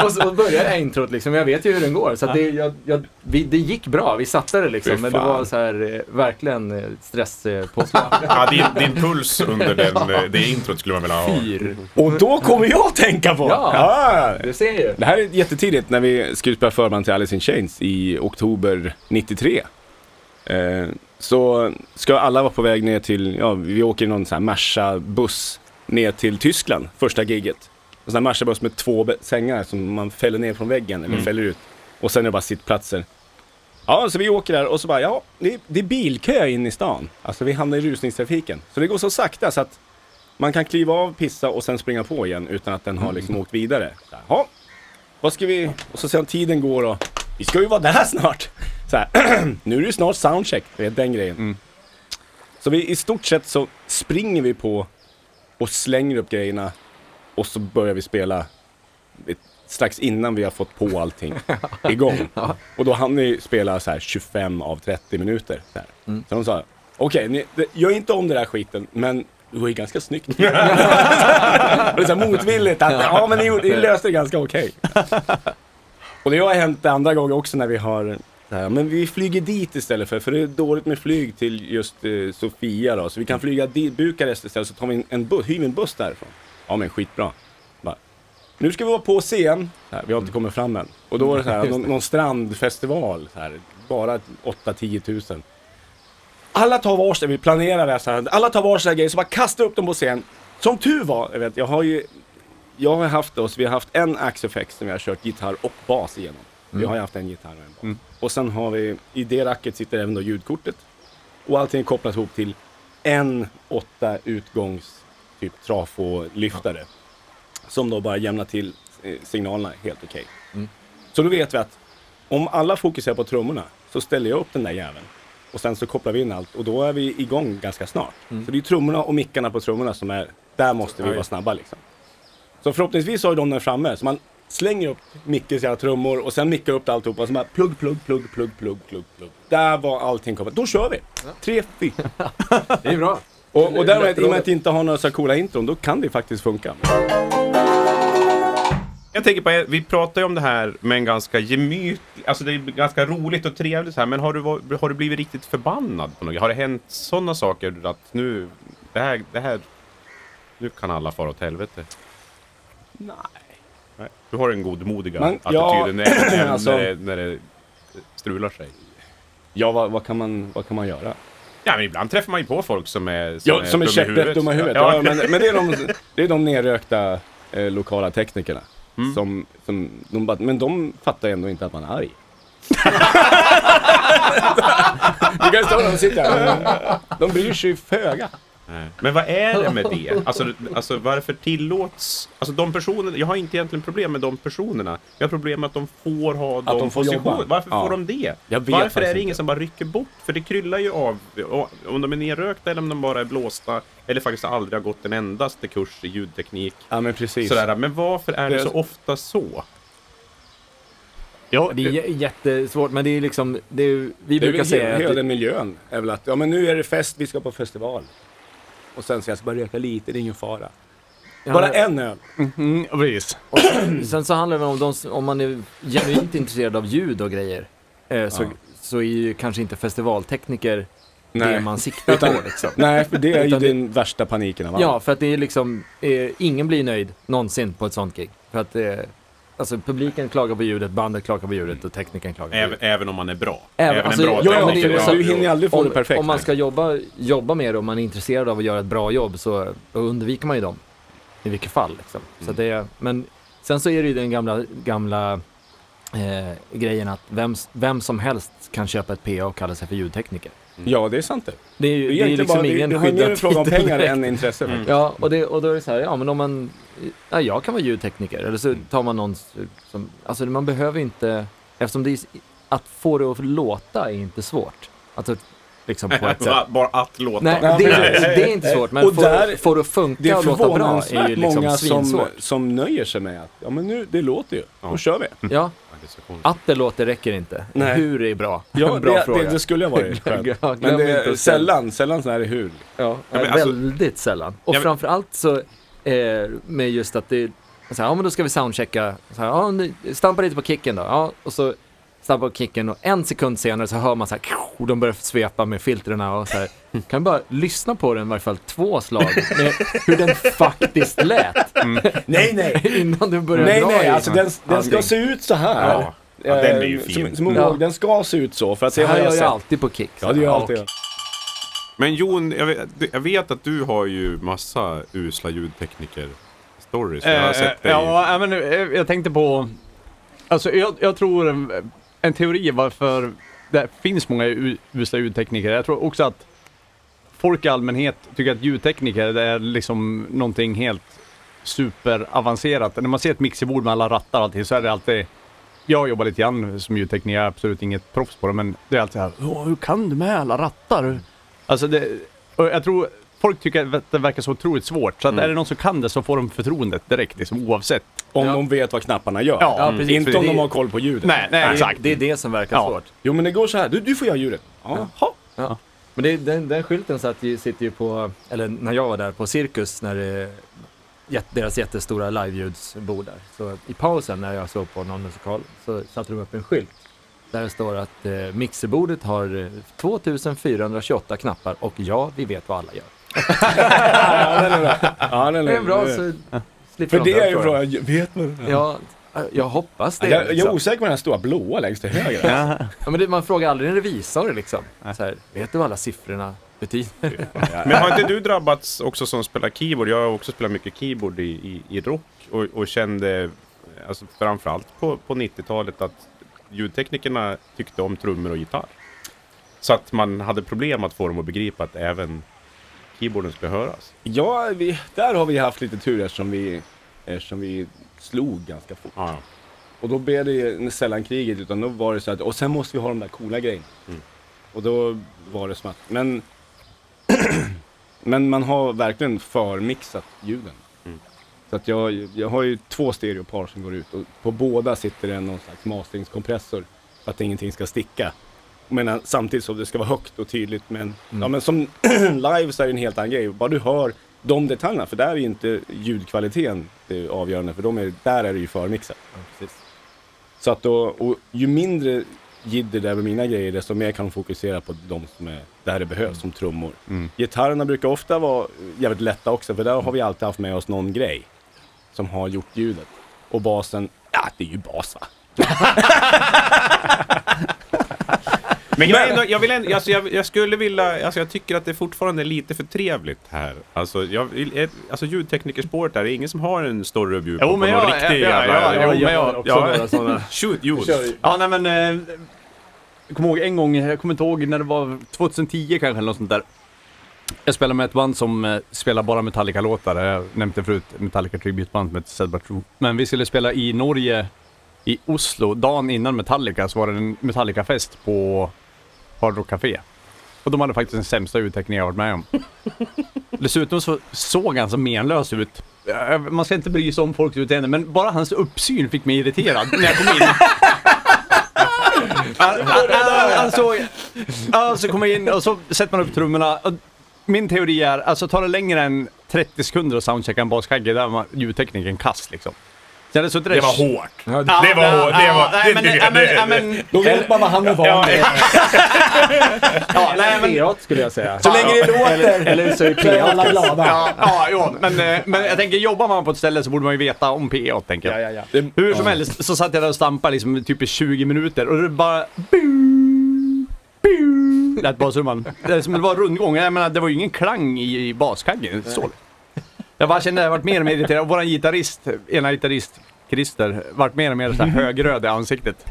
D: och så börjar introt liksom, jag vet ju hur den går. Så att det, jag, jag, vi, det gick bra, vi satte det liksom. Men det var så här, eh, verkligen eh, stresspåslag.
C: Ja, din, din puls under den, eh, det introt skulle man vilja ha.
D: Fyr.
E: Och då kommer jag att tänka på!
D: Ja.
E: Ja.
D: Du ser ju.
E: Det här är jättetidigt när vi skulle spela förband till Alice in Chains i oktober 93. Eh, så ska alla vara på väg ner till, ja vi åker i någon sån här Merca-buss ner till Tyskland, första gigget. En sån här Merca-buss med två sängar som man fäller ner från väggen eller fäller ut. Och sen är det bara sittplatser. Ja, så vi åker där och så bara, ja, det, det är bilkö in i stan. Alltså vi hamnar i rusningstrafiken. Så det går så sakta så att man kan kliva av, pissa och sen springa på igen utan att den har liksom åkt vidare. Så här, Ja, vad ska vi... Och så sen tiden går och... Vi ska ju vara där snart. Så här, nu är det ju snart soundcheck. Det är den grejen. Så vi i stort sett så springer vi på och slänger upp grejerna och så börjar vi spela strax innan vi har fått på allting igång. Och då hann vi spela så här 25 av 30 minuter. Så, här. så de sa, okej, det- gör inte om det där skiten, men det var ju ganska snyggt. och det är så här motvilligt att, ja men ni, ni löste det ganska okej. och det har hänt andra gånger också när vi har här, men vi flyger dit istället för, för det är dåligt med flyg till just eh, Sofia då. Så vi kan flyga dit, Bukarest istället, så tar vi en, en buss, hyr vi en buss därifrån. Ja men skitbra. Bara, nu ska vi vara på scen, så här, vi har inte kommit fram än. Och då var det så här, någon, någon strandfestival, så här, bara 8-10 tusen. alla tar varsin, vi planerar det här, så här, alla tar varsin grej, så bara kasta upp dem på scen. Som tur var, jag vet, jag har ju, jag har haft oss, vi har haft en Axe som vi har kört gitarr och bas igenom. Vi har ju haft en gitarr och en bas. Och sen har vi, i det racket sitter även då ljudkortet. Och allting är kopplat ihop till en åtta utgångs typ trafo-lyftare. Som då bara jämnar till eh, signalerna helt okej. Så då vet vi att om alla fokuserar på trummorna så ställer jag upp den där jäveln. Och sen så kopplar vi in allt och då är vi igång ganska snart. Så det är trummorna och mickarna på trummorna som är, där måste vi vara snabba liksom. Så förhoppningsvis har ju de den framme. Så man slänger upp Mickes jävla trummor och sen mickar upp alltihopa. Och så bara plugg, plugg, plugg, plugg, plugg, plugg, plugg. Där var allting kopplat. Då kör vi! Tre, fyra.
D: Det är bra.
E: Och, och därmed, i och med att inte ha några så här coola intron, då kan det faktiskt funka.
C: Jag tänker på, vi pratar ju om det här med en ganska gemytlig, alltså det är ganska roligt och trevligt så här, men har du, var- har du blivit riktigt förbannad på något? Har det hänt sådana saker att nu, det här, det här, nu kan alla fara åt helvete?
E: Nej.
C: Nej. Du har den godmodiga
E: Men, ja,
C: attityden även, även
E: alltså-
C: när, det, när det strular sig.
E: Ja, vad, vad, kan man, vad kan man göra?
C: Ja, men ibland träffar man ju på folk som är
E: Ja, som är
C: dum i
E: käpprätt dumma i huvudet.
C: Ja,
E: Ja, men, men det är de, det är de nerrökta eh, lokala teknikerna.
C: Mm.
E: Som, som, de bara, men de fattar ändå inte att man är arg. du kan stå där och sitta. De bryr sig ju föga.
C: Nej. Men vad är det med det? Alltså, alltså varför tillåts... Alltså de personerna, jag har inte egentligen problem med de personerna. Jag har problem med att de får ha de,
E: de får
C: positioner.
E: jobba.
C: Varför
E: Ja.
C: får de det? Varför är det ingen
E: inte.
C: som bara rycker bort? För det kryllar ju av. Om de är nerrökta eller om de bara är blåsta. Eller faktiskt aldrig har gått en endaste kurs i ljudteknik.
E: Ja, men precis.
C: Sådär. Men varför är det
E: Det-
C: så ofta så?
B: Ja,
D: Det är jättesvårt, men det är liksom, det är, vi
E: Det är
D: brukar
E: väl
D: säga
E: hela,
D: att
E: hela
D: det,
E: den miljön. Är väl att, ja men nu är det fest, vi ska på festival. Och sen så jag ska bara röka lite, det är ingen fara. Bara en öl.
B: mm, precis.
D: Och sen så handlar det om, de, om man är genuint intresserad av ljud och grejer. Eh, så,
E: Ja.
D: så är ju kanske inte festivaltekniker det
E: Nej.
D: man siktar
E: Utan-
D: på liksom.
E: Nej, för det är ju
D: det-
E: den värsta paniken av allt.
D: Ja, för att det är liksom, eh, ingen blir nöjd någonsin på ett sånt gig. För att eh, alltså publiken klagar på ljudet, bandet klagar på ljudet och teknikern klagar på
C: Även,
D: ljudet.
C: även om man är bra.
D: Även-
C: Även,
D: alltså,
C: en bra
D: ja,
E: Ja,
D: det, så-
E: du hinner aldrig få
D: Om,
E: det perfekt.
D: om man ska jobba, jobba med det och man är intresserad av att göra ett bra jobb så undviker man ju dem. I vilket fall liksom. Så
E: Mm.
D: det, men sen så är det ju den gamla, gamla eh, grejen att vem, vem som helst kan köpa ett PA och kalla sig för ljudtekniker.
E: Ja, det är sant det.
D: Det är ju
E: Det
D: det
E: är
D: är
E: inte
D: liksom
E: bara, det,
D: ingen
E: det har mer en
D: skyddad
E: fråga om
D: titel
E: pengar
D: direkt.
E: än intresse faktiskt.
D: Ja, och, det, och då är det så här, ja men om man, ja jag kan vara ljudtekniker. Eller så tar man någon som, alltså man behöver inte, eftersom det är, att få det att låta är inte svårt. Alltså, liksom på ett sätt.
C: Bara att låta.
D: Nej, det, är, det är inte svårt, men
E: Och där-
D: få det att funka
E: Det är
D: och låta bra är ju liksom
E: många som, som nöjer sig med att, ja men nu, det låter ju.
C: Ja.
E: Då kör vi.
D: Ja,
C: Ja, är
D: att det låter räcker inte.
E: Nej.
D: Hur är bra?
E: Ja,
D: bra
E: det,
D: fråga.
E: det, det skulle ha varit skönt.
D: Ja, glöm
E: Men det är sällan, sällan så är det hur.
D: Ja,
C: men alltså-
D: väldigt sällan. Och
C: Ja, men-
D: framförallt så eh, med just att det så här, ja men då ska vi soundchecka, så här, ja, nu- stampa lite på kicken då, ja, och så stampa på kicken och en sekund senare så hör man så här, och de börjar svepa med filtren och så här, kan bara lyssna på den i varje fall två slag med hur den faktiskt lät
E: Nej, nej.
D: innan du börjar
E: Nej,
D: dra
E: nej,
D: i
E: alltså den, den ska se ut så här.
C: Ja. Ja, den är ju
E: Eh,
C: fin.
E: Som, som
D: Ja.
E: den ska se ut så. För att
D: Så
E: det har
D: här
E: jag
D: gör jag
E: sett.
D: alltid på kick.
E: Ja, det gör jag alltid.
C: Men Jon, jag vet, jag vet att du har ju massa usla ljudtekniker-stories. Jag har
B: Eh,
C: sett dig.
B: ja, men eh, jag tänkte på... Alltså jag, jag tror en, teori varför det finns många usla ljudtekniker. Jag tror också att folk i allmänhet tycker att ljudtekniker är liksom någonting helt superavancerat. När man ser ett mixerbord med alla rattar och allting så är det alltid... Jag jobbar lite grann som ljudtekniker, jag är absolut inget proffs på det, men det är alltid så här, "Åh, hur kan du med alla rattar? Alltså det, jag tror folk tycker att det verkar så otroligt svårt, så att är det någon som kan det så får de förtroendet direkt, liksom, oavsett.
E: Om
D: Ja.
E: de vet vad knapparna gör.
B: Ja,
D: Ja, precis.
E: Inte om
D: Det-
E: de har koll på ljudet.
B: Nej, nej,
D: Det,
B: exakt.
D: det är det som verkar
B: Ja.
D: svårt.
E: Jo men det går så här, du, du får göra ljudet. Jaha.
D: Ja. Men det, den, den skylten satt ju, sitter ju på, eller när jag var där på Cirkus, när det, deras jättestora liveljudsbord där. Så i pausen när jag såg på någon musikal så satte de upp en skylt. Där det står att eh, mixerbordet har eh, 2428 knappar och ja, vi vet vad alla gör.
E: Ja, den är bra. Ja, den
D: Det är bra så slipper
E: För
D: de
E: det är ju bra, vet man?
D: Ja, Jag hoppas det.
E: Jag, jag är
D: liksom.
E: osäker på den här stora blåa längst till höger.
D: ja, men det, man frågar aldrig en revisor liksom. Så här, vet du vad alla siffrorna betyder?
C: Men har inte du drabbats också som spelar keyboard? Jag har också spelat mycket keyboard i, i, i rock och, och kände, alltså framförallt på, på 90-talet, att ljudteknikerna tyckte om trummor och gitarr. Så att man hade problem att få dem att begripa att även keyboarden skulle höras.
E: Ja, vi, där har vi haft lite tur eftersom vi, eftersom vi slog ganska fort.
C: Ja.
E: Och då blev det sällan kriget, utan då var det så att, och sen måste vi ha de där coola grejerna.
C: Mm.
E: Och då var det smatt. Men, men man har verkligen förmixat ljuden.
C: Mm.
E: Så att jag, jag har ju två stereopar som går ut och på båda sitter det någon slags masteringskompressor för att ingenting ska sticka. Men samtidigt som det ska vara högt och tydligt. Men, ja, men som live så är det en helt annan grej. Bara du hör de detaljerna, för där är ju inte ljudkvaliteten det avgörande, för de är, där är det ju förmixat. Så att då, och ju mindre jidder det är med mina grejer, desto mer kan de fokusera på de som är där det behövs, som trummor.
B: Mm.
E: Gitarrerna brukar ofta vara jävligt lätta också, för där har vi alltid haft med oss någon grej som har gjort ljudet. Och basen, ja det är ju bas va?
C: Men jag, ändå, jag, vill ändå, alltså jag, jag skulle vilja, alltså jag tycker att det fortfarande är lite för trevligt här. Alltså, jag, alltså ljudteknikerspåret där, det är ingen som har en story review på,
B: Jo,
C: på
B: men
C: någon
B: jag-
C: riktig
B: ja,
C: jävla...
B: ja, ja, jo, men jag-
D: också några sådana.
C: Shoot, use.
B: Ja, nej men... Eh, jag kommer ihåg en gång, jag kommer inte ihåg när det var 2010 kanske eller något sånt där. Jag spelade med ett band som eh, spelar bara Metallica-låtar. Jag nämnde förut Metallica Tribute-band som heter Sedbar True. Men vi skulle spela i Norge, i Oslo. Dagen innan Metallica så var det en Metallica-fest på Hard Rock Café. Och de hade faktiskt den sämsta utteckningen jag varit med om. Dessutom så såg han så menlös ut. Eh, Man ska inte bry sig om folks utseende, men bara hans uppsyn fick mig irriterad när jag kom in. Han, han, han, så kommer jag in och så sätter man upp trummorna. Min teori är, alltså tar det längre än 30 sekunder att soundchecka en baskagge, där var ljudtekniken kass liksom. Där-
C: Det var hårt.
D: Ja,
C: Det var hårt, det var...
B: Nej,
C: det
B: men,
C: tycker
B: ja,
C: jag,
B: men,
C: det-
B: ja,
C: det-
B: men,
E: Då vet man vad han är van vid.
B: ja, nej, men,
D: P8 skulle jag säga.
E: Så länge det låter
D: Eller så är
E: så är alla
D: P8
E: glada.
B: ja, ja, jo, men, eh, men jag tänker, jobbar man på ett ställe så borde man ju veta om PA, tänker jag.
E: Ja, ja, ja. Det,
B: Hur som helst så satt jag där och stampade liksom typ i 20 minuter och det bara... Lät bastrumman. Det det var rundgång. Jag menar, det var ju ingen klang i, i baskaggen. Så. Jag bara kände att jag varit mer och mer irriterad. Och våran gitarrist, ena gitarrist, Christer, vart mer och mer så här högröd i ansiktet.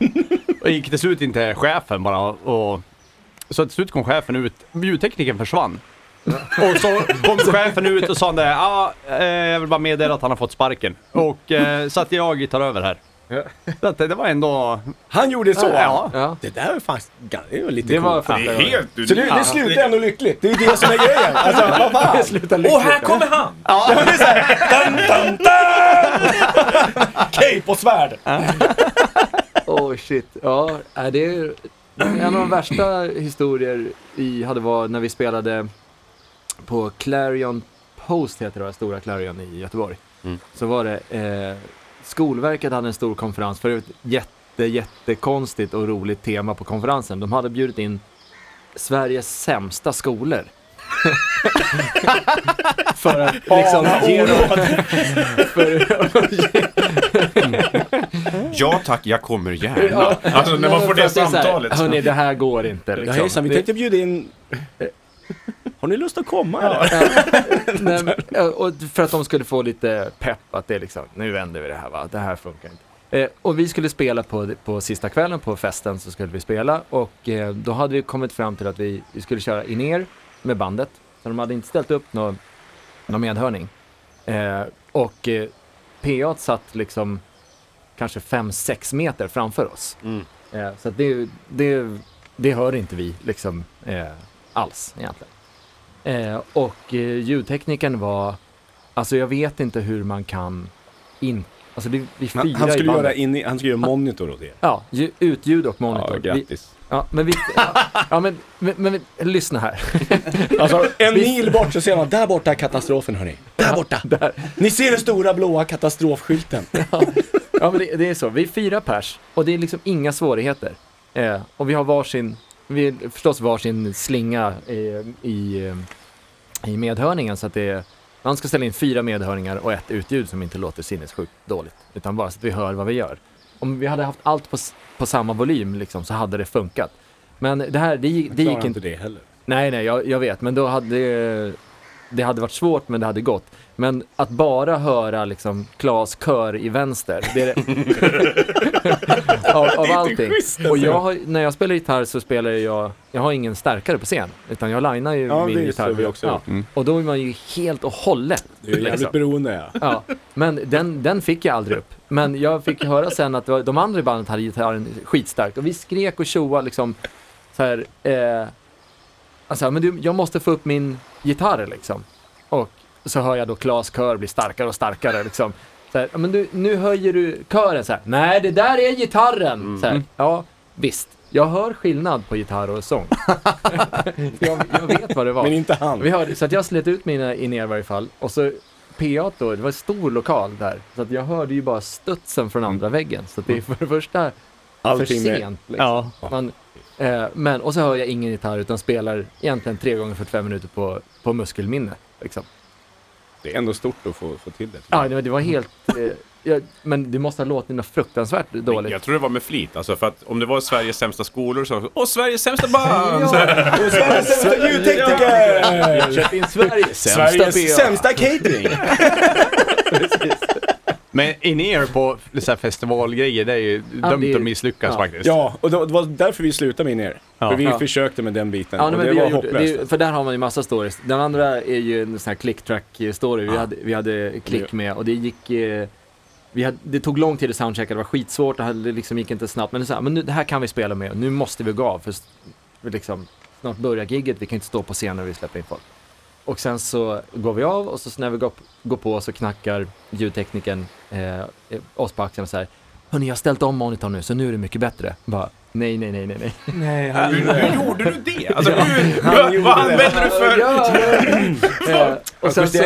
B: Och gick till slut in till chefen bara och... Så till slut kom chefen ut. Ljudteknikern försvann. Och så kom chefen ut och sa det, ja, eh, jag vill bara meddela att han har fått sparken. Och eh, så att jag tar över här. Så att det, det var ändå...
E: han gjorde så?
B: Ja.
D: Ja,
E: Det där är faktiskt det var lite
D: det var
E: coolt.
C: Det är helt
E: Så det, det slutar ändå lyckligt. Det är ju det som är grejen. Alltså, vad fan.
D: Sluta lyckligt.
E: Och här kommer han! Ja. Det är så här, dun, dun, dun! Cape och svärd.
D: Oh shit. Ja, är det är en av de värsta historier vi hade var när vi spelade på Clarion Post, heter det, stora Clarion i Göteborg.
C: Mm.
D: Så var det, eh, Skolverket hade en stor konferens för ett jätte, jättekonstigt och roligt tema på konferensen. De hade bjudit in Sveriges sämsta skolor. för att liksom ge dem... för,
C: Ja tack, jag kommer gärna. Alltså när man får det samtalet.
D: Hörni, det här går inte.
E: Ja,
D: Liksom.
E: hejsan, vi
D: Det-
E: tänkte bjuda in... Har ni lust att komma eller?
D: Nej, och för att de skulle få lite pepp att det är liksom, nu vänder vi det här va, det här funkar inte. Eh, och vi skulle spela på, på sista kvällen på festen så skulle vi spela och eh, då hade vi kommit fram till att vi, vi skulle köra in er med bandet. Så de hade inte ställt upp någon, någon medhörning. Eh, och eh, PA satt liksom kanske 5-6 meter framför oss.
C: Mm.
D: Eh, så att det, det, det hör inte vi liksom eh, alls egentligen. Eh, och eh, ljudteknikern var, alltså jag vet inte hur man kan in, alltså det, vi fyra
E: Han, han
D: i
E: skulle
D: bandet.
E: göra in i, han skulle göra monitor åt er.
D: Ja, ju, utljud och
E: Ja,
D: monitor. vi,
E: grattis.
D: ja, men vi, ja, ja men, men, men, lyssna här.
E: Alltså, en mil bort så ser man, där borta är katastrofen hörni. Där borta.
D: Där.
E: Ni ser den stora blåa katastrofskylten.
D: Ja men det, det är så, vi är fyra pers och det är liksom inga svårigheter. Eh, och vi har varsin, vi förstås varsin slinga i, eh, i medhörningen så att det är Man ska ställa in fyra medhörningar och ett utljud som inte låter sinnessjukt dåligt. Utan bara så att vi hör vad vi gör. Om vi hade haft allt på, på samma volym liksom, så hade det funkat. Men det här, det, det gick inte.
E: inte det heller.
D: Nej, nej, jag, jag vet. Men då hade det, hade varit svårt, men det hade gått. Men att bara höra liksom Klas kör i vänster, det är det... av, av allting. Och jag har, när jag spelar gitarr så spelar jag, jag har ingen starkare på scen, utan jag linar ju
E: Ja,
D: min
E: det är
D: gitarr.
E: så vi också
D: ja.
E: gjort.
B: Mm.
D: Och då är man ju helt och hållet.
E: Du är jävligt
D: liksom.
E: beroende ja.
D: Ja, men den, den fick jag aldrig upp. Men jag fick höra sen att det var, de andra i bandet hade gitarren skitstarkt och vi skrek och tjoade liksom så här, eh, alltså, men du, jag måste få upp min gitarr liksom. Och så hör jag då Klas kör bli starkare och starkare liksom. Så här, "Ja, men du, nu höjer du kören så här. Nej, det där är gitarren. Så här, ja, visst. Jag hör skillnad på gitarr och sång. jag, jag vet vad det var.
E: Men inte han.
D: Vi hörde, så att jag slet ut mina in i varje fall. Och så PA då, det var en stor lokal där. Så att jag hörde ju bara studsen från andra väggen. Så det är för det första för
E: Allting med-
D: sent. Liksom.
B: Ja.
D: Man, eh, men, och så hör jag ingen gitarr utan spelar egentligen tre gånger 45 minuter på, på muskelminne. Liksom.
E: Det är ändå stort att få, få till det.
D: Ja, det, det var helt... Eh, jag, men det måste ha låtit något fruktansvärt dåligt.
C: Jag tror det var med flit, alltså för att om det var Sveriges sämsta skolor så Åh, Sveriges sämsta band!
E: Och Sveriges sämsta ljudtekniker!
D: Sveriges sämsta
E: Sveriges
D: PA.
E: sämsta catering!
B: Men in-ear på så här festivalgrejer, det är ju
D: Ja,
B: dömt
D: det är-
B: att misslyckas
D: ja.
B: faktiskt.
E: Ja, och det var därför vi slutade med er.
B: Ja.
E: För vi
D: Ja.
E: försökte med den biten
D: Ja,
E: och
D: men
E: det
D: vi
E: var
D: gjort,
E: hopplöst.
D: det, för där har man ju massa stories. Den andra är ju en sån här click-track-story. Vi, hade, vi hade klick med och det gick... Eh, vi hade, det tog lång tid att soundchecka, det var skitsvårt, det, hade, det liksom gick inte snabbt. Men det, så här, men nu, det här kan vi spela med, nu måste vi gå av. För vi liksom, snart börjar gigget, vi kan inte stå på scen när vi släpper in folk. Och sen så går vi av och så när vi går, går på så knackar ljudteknikern eh, oss på axeln och säger Hörni, jag har ställt om monitorn nu så nu är det mycket bättre. Bara, nej, nej, nej, nej, nej.
E: Nej,
C: hur, hur gjorde du det? Alltså, hur,
E: Han
C: vad,
E: gjorde
C: använder du för...
D: Ja, och sen så,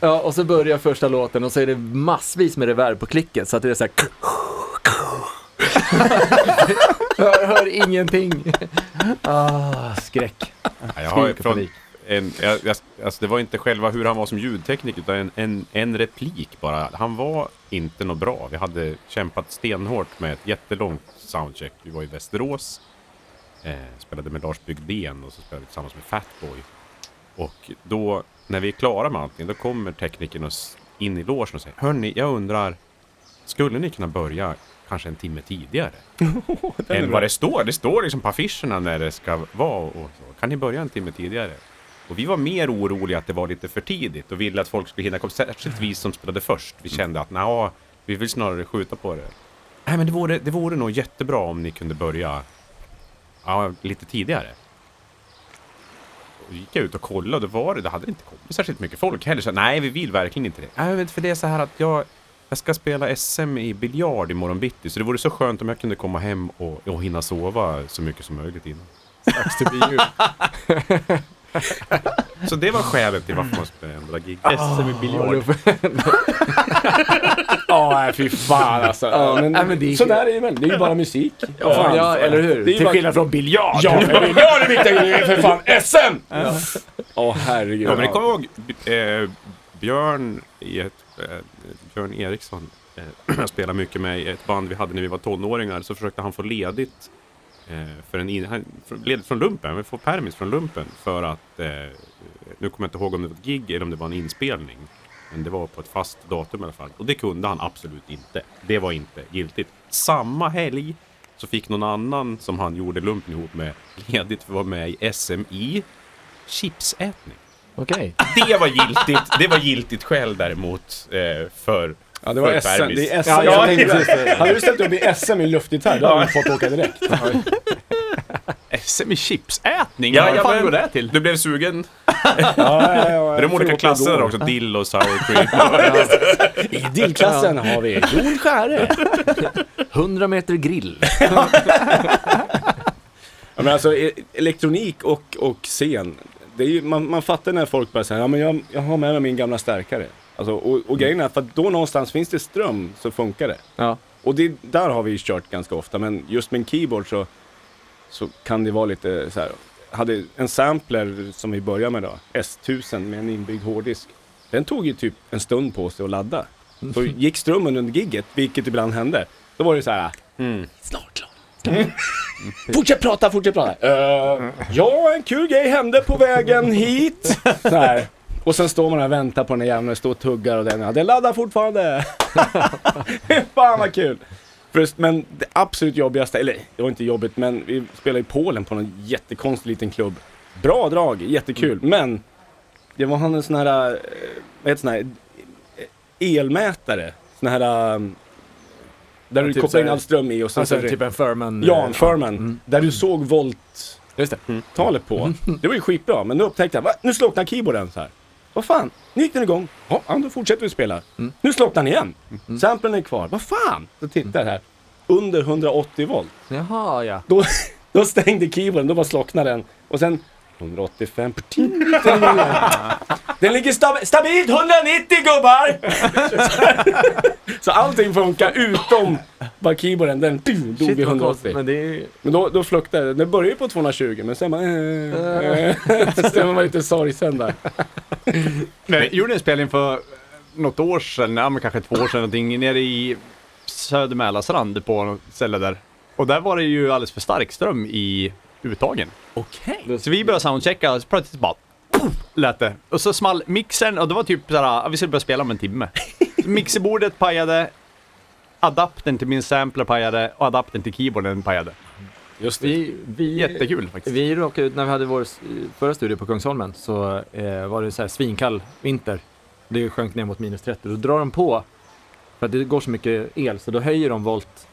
D: ja, och så börjar första låten och så är det massvis med reverb på klicket så att det är så här hör, hör ingenting. Ah, skräck.
C: Ja, Jag har från. En, alltså det var inte själva hur han var som ljudtekniker utan en, en, en replik bara. Han var inte något bra. Vi hade kämpat stenhårt med ett jättelångt soundcheck. Vi var i Västerås. Eh, spelade med Lars Bygdén och så spelade vi tillsammans med Fatboy. Och då, när vi är klara med allting, då kommer teknikern oss in i logen och säger Hörni, jag undrar, skulle ni kunna börja kanske en timme tidigare? än vad det står. Det står liksom på affischerna när det ska vara och så. Kan ni börja en timme tidigare? Och vi var mer oroliga att det var lite för tidigt och ville att folk skulle hinna komma, särskilt vi som spelade först. Vi kände att nja, vi vill snarare skjuta på det. Nej men det vore, det vore nog jättebra om ni kunde börja ja, lite tidigare. Och då gick jag ut och kollade och det var det, det hade inte kommit särskilt mycket folk heller. Så nej, vi vill verkligen inte det. Nej, men för det är så här att jag, jag ska spela SM i biljard imorgon bitti, så det vore så skönt om jag kunde komma hem och, och hinna sova så mycket som möjligt innan.
D: To be you.
C: Så det var skälet till varför man skulle ändra gig.
B: SM i biljard.
E: Ja, nej, fy fan alltså. Ja, men,
D: nej, men det är-
E: Så där är det väl. Det är ju bara musik. Ja, fan.
D: Ja, eller hur?
E: Det
D: Till
E: bara-
D: skillnad från biljard.
E: Ja, men biljard är viktigare grejer för fan. SM! Åh herregud.
C: Ja, men kommer ihåg eh, Björn i ett, eh, Björn Eriksson. Eh, spelade mycket med i ett band vi hade när vi var tonåringar. Så försökte han få ledigt för en in, han, ledigt från lumpen, men få permis från lumpen för att eh, nu kommer jag inte ihåg om det var ett gig eller om det var en inspelning. Men det var på ett fast datum i alla fall. Och det kunde han absolut inte. Det var inte giltigt. Samma helg så fick någon annan som han gjorde lumpen ihop med ledigt för att vara med i SMI chipsätning.
D: Okej.
C: Det var giltigt, det var giltigt skäl däremot eh, för
E: Ja, det var SM. Det är SM.
D: Ja,
E: jag
D: ja,
E: tänkte. Hade du ställt upp i SM i luftgitarr, då hade du fått åka direkt.
B: SM i chipsätning?
C: Ja,
B: Vad fan går det till?
C: Du blev sugen?
E: Ja, ja, ja,
C: Är de olika
E: förlåt,
C: klasser
E: jag
C: där
E: går.
C: också? Dill och sour cream?
E: I dillklassen har vi Jon Skäre.
D: 100 meter grill.
E: Ja, men alltså e- elektronik och, och scen. Det är ju, man, man fattar när folk bara säger ja men jag, jag har med mig min gamla stärkare. Alltså, och, och grejen är för att då någonstans finns det ström så funkar det.
D: Ja.
E: Och det, där har vi kört ganska ofta, men just med en keyboard så, så kan det vara lite så här. Hade en sampler som vi börjar med då, S1000 med en inbyggd hårddisk. den tog ju typ en stund på sig att ladda. Så gick strömmen under gigget, vilket ibland hände, då var det så här.
C: Mm.
E: Snart klar. fortsätt prata, fortsätt prata. Uh, ja, en kul grej hände på vägen hit. Så här. Och sen står man där och väntar på den jäveln och står och tuggar och den, ja, den laddar fortfarande. Fan vad kul. Först, men det absolut jobbigaste, eller det var inte jobbigt, men vi spelade i Polen på någon jättekonstig liten klubb. Bra drag, jättekul, men det var han en sån här, eh, vad heter sån här, elmätare. Sån här, um, där du
D: typ
E: kopplar in
D: här-
E: all ström i och sen
D: Alltså
E: så
D: typ en Furman.
E: Ja,
D: eh,
E: en Furman.
D: Mm.
E: Där du såg volt
D: Just det.
E: talet på. Det var ju skitbra, men nu upptäckte jag, va? nu slocknar keyboarden så här. Vad fan, nu gick den igång. Ja, ja, då fortsätter vi spela. Nu slocknar den igen. Samplen är kvar. Vad fan? Så tittar jag här. Under 180 volt.
D: Jaha, ja.
E: Då, då stängde keyboarden, då bara slocknade den. Och sen 185 per timme. Den ligger stab stabilt 190 gubbar! så allting funkar utom bara keyboarden, den dog vid
D: Shit, vad
E: 180.
D: konstigt. Men det är.
E: Men då, då fluktade det. Den började ju på 220 men sen bara... Eh, sen var man lite sorgsen där.
B: Jag gjorde en spelning för något år sedan, ja, men kanske två år sedan någonting, nere i Söder Mälarstrand på något ställe där. Och där var det ju alldeles för stark ström i uttagen.
E: Okej.
B: Så vi började soundchecka och så plötsligt bara poff, lät det. Och så small mixern och det var typ såhär, vi skulle börja spela om en timme. Mixerbordet pajade, adaptern till min sampler pajade och adaptern till keyboarden pajade.
E: Just det.
D: Vi, vi,
B: Jättekul faktiskt.
D: Vi råkade ut, när vi hade vår s- förra studio på Kungsholmen, så eh, var det så här svinkall vinter. Det sjönk ner mot minus 30. Då drar de på, för att det går så mycket el, så då höjer de volt.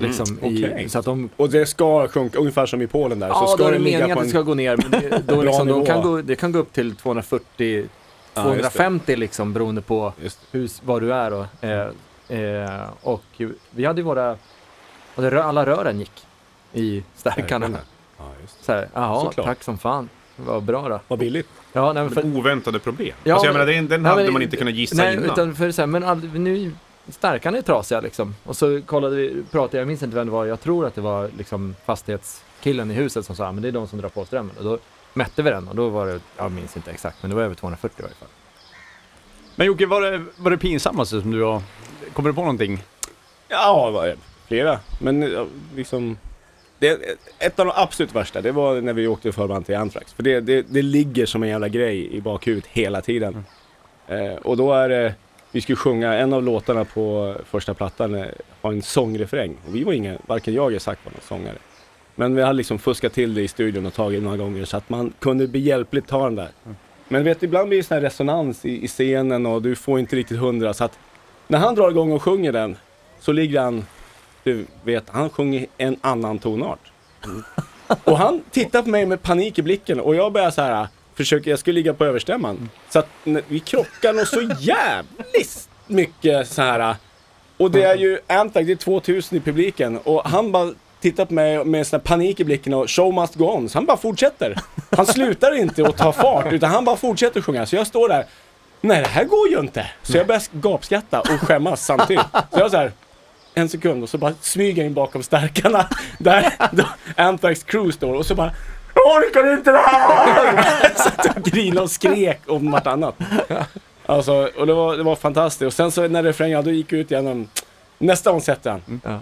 D: Liksom,
E: Okej.
D: i, så att de
E: Och det ska sjunka ungefär som i Polen där. så
D: Ja,
E: ska
D: då är det meningen
E: på
D: att det ska gå ner, men det, då liksom, de kan gå, det kan gå upp till 240,
E: Ja,
D: 250 liksom beroende på hur, var du är. Och, eh, eh, och vi hade ju våra, och det, rö- alla rören gick i stärkarna.
E: Ja, just det.
D: Så här, jaha,
E: Såklart.
D: tack som fan. Vad bra då.
E: Vad billigt.
D: Ja, nej, men för,
C: Oväntade problem.
D: Ja,
C: alltså jag
D: men-
C: menar, den, den
D: nej,
C: hade
D: men-
C: man inte kunnat gissa
D: nej,
C: innan.
D: utan för så här, men all, nu, stärkarna är trasiga liksom. Och så kollade vi, pratade, jag minns inte vem det var, jag tror att det var liksom fastighetskillen i huset som sa, men det är de som drar på strömmen. Och då mätte vi den och då var det, jag minns inte exakt, men det var över 240 i varje fall.
B: Men Jocke, var det, var det pinsammaste som du har... Kommer du på någonting?
E: Ja, det? flera. Men liksom... Det, ett av de absolut värsta, det var när vi åkte förband till Anthrax. För det, det, det ligger som en jävla grej i bakhuvudet hela tiden. Eh, och då är det, vi skulle sjunga, en av låtarna på första plattan eh, har en sångrefräng. Och vi var inga, varken jag eller Zack var någon sångare. Men vi hade liksom fuskat till det i studion och tagit några gånger så att man kunde behjälpligt ta den där. Men vet, ibland blir det sån här resonans i, i scenen och du får inte riktigt hundra. Så att när han drar igång och sjunger den så ligger han, du vet, han sjunger en annan tonart. Och han tittar på mig med panik i blicken och jag börjar så här försöker, jag skulle ligga på överstämman. Så att vi krockar nog så jävligt mycket så här. Och det är ju Antag, det är 2000 i publiken och han bara tittar på mig med sån här panik i blicken och show must go on. Så han bara fortsätter. Han slutar inte att ta fart utan han bara fortsätter sjunga. Så jag står där, nej det här går ju inte. Så jag börjar gapskratta och skämmas samtidigt. Så jag så här, en sekund och så bara smyger jag in bakom stärkarna där då Anthrax crew står och så bara jag orkar inte det här! Satt och grinade och skrek om vartannat. Alltså, och det var, det var fantastiskt. Och sen så när refrängen, då gick jag ut igenom nästa gång sätter han
D: Ja.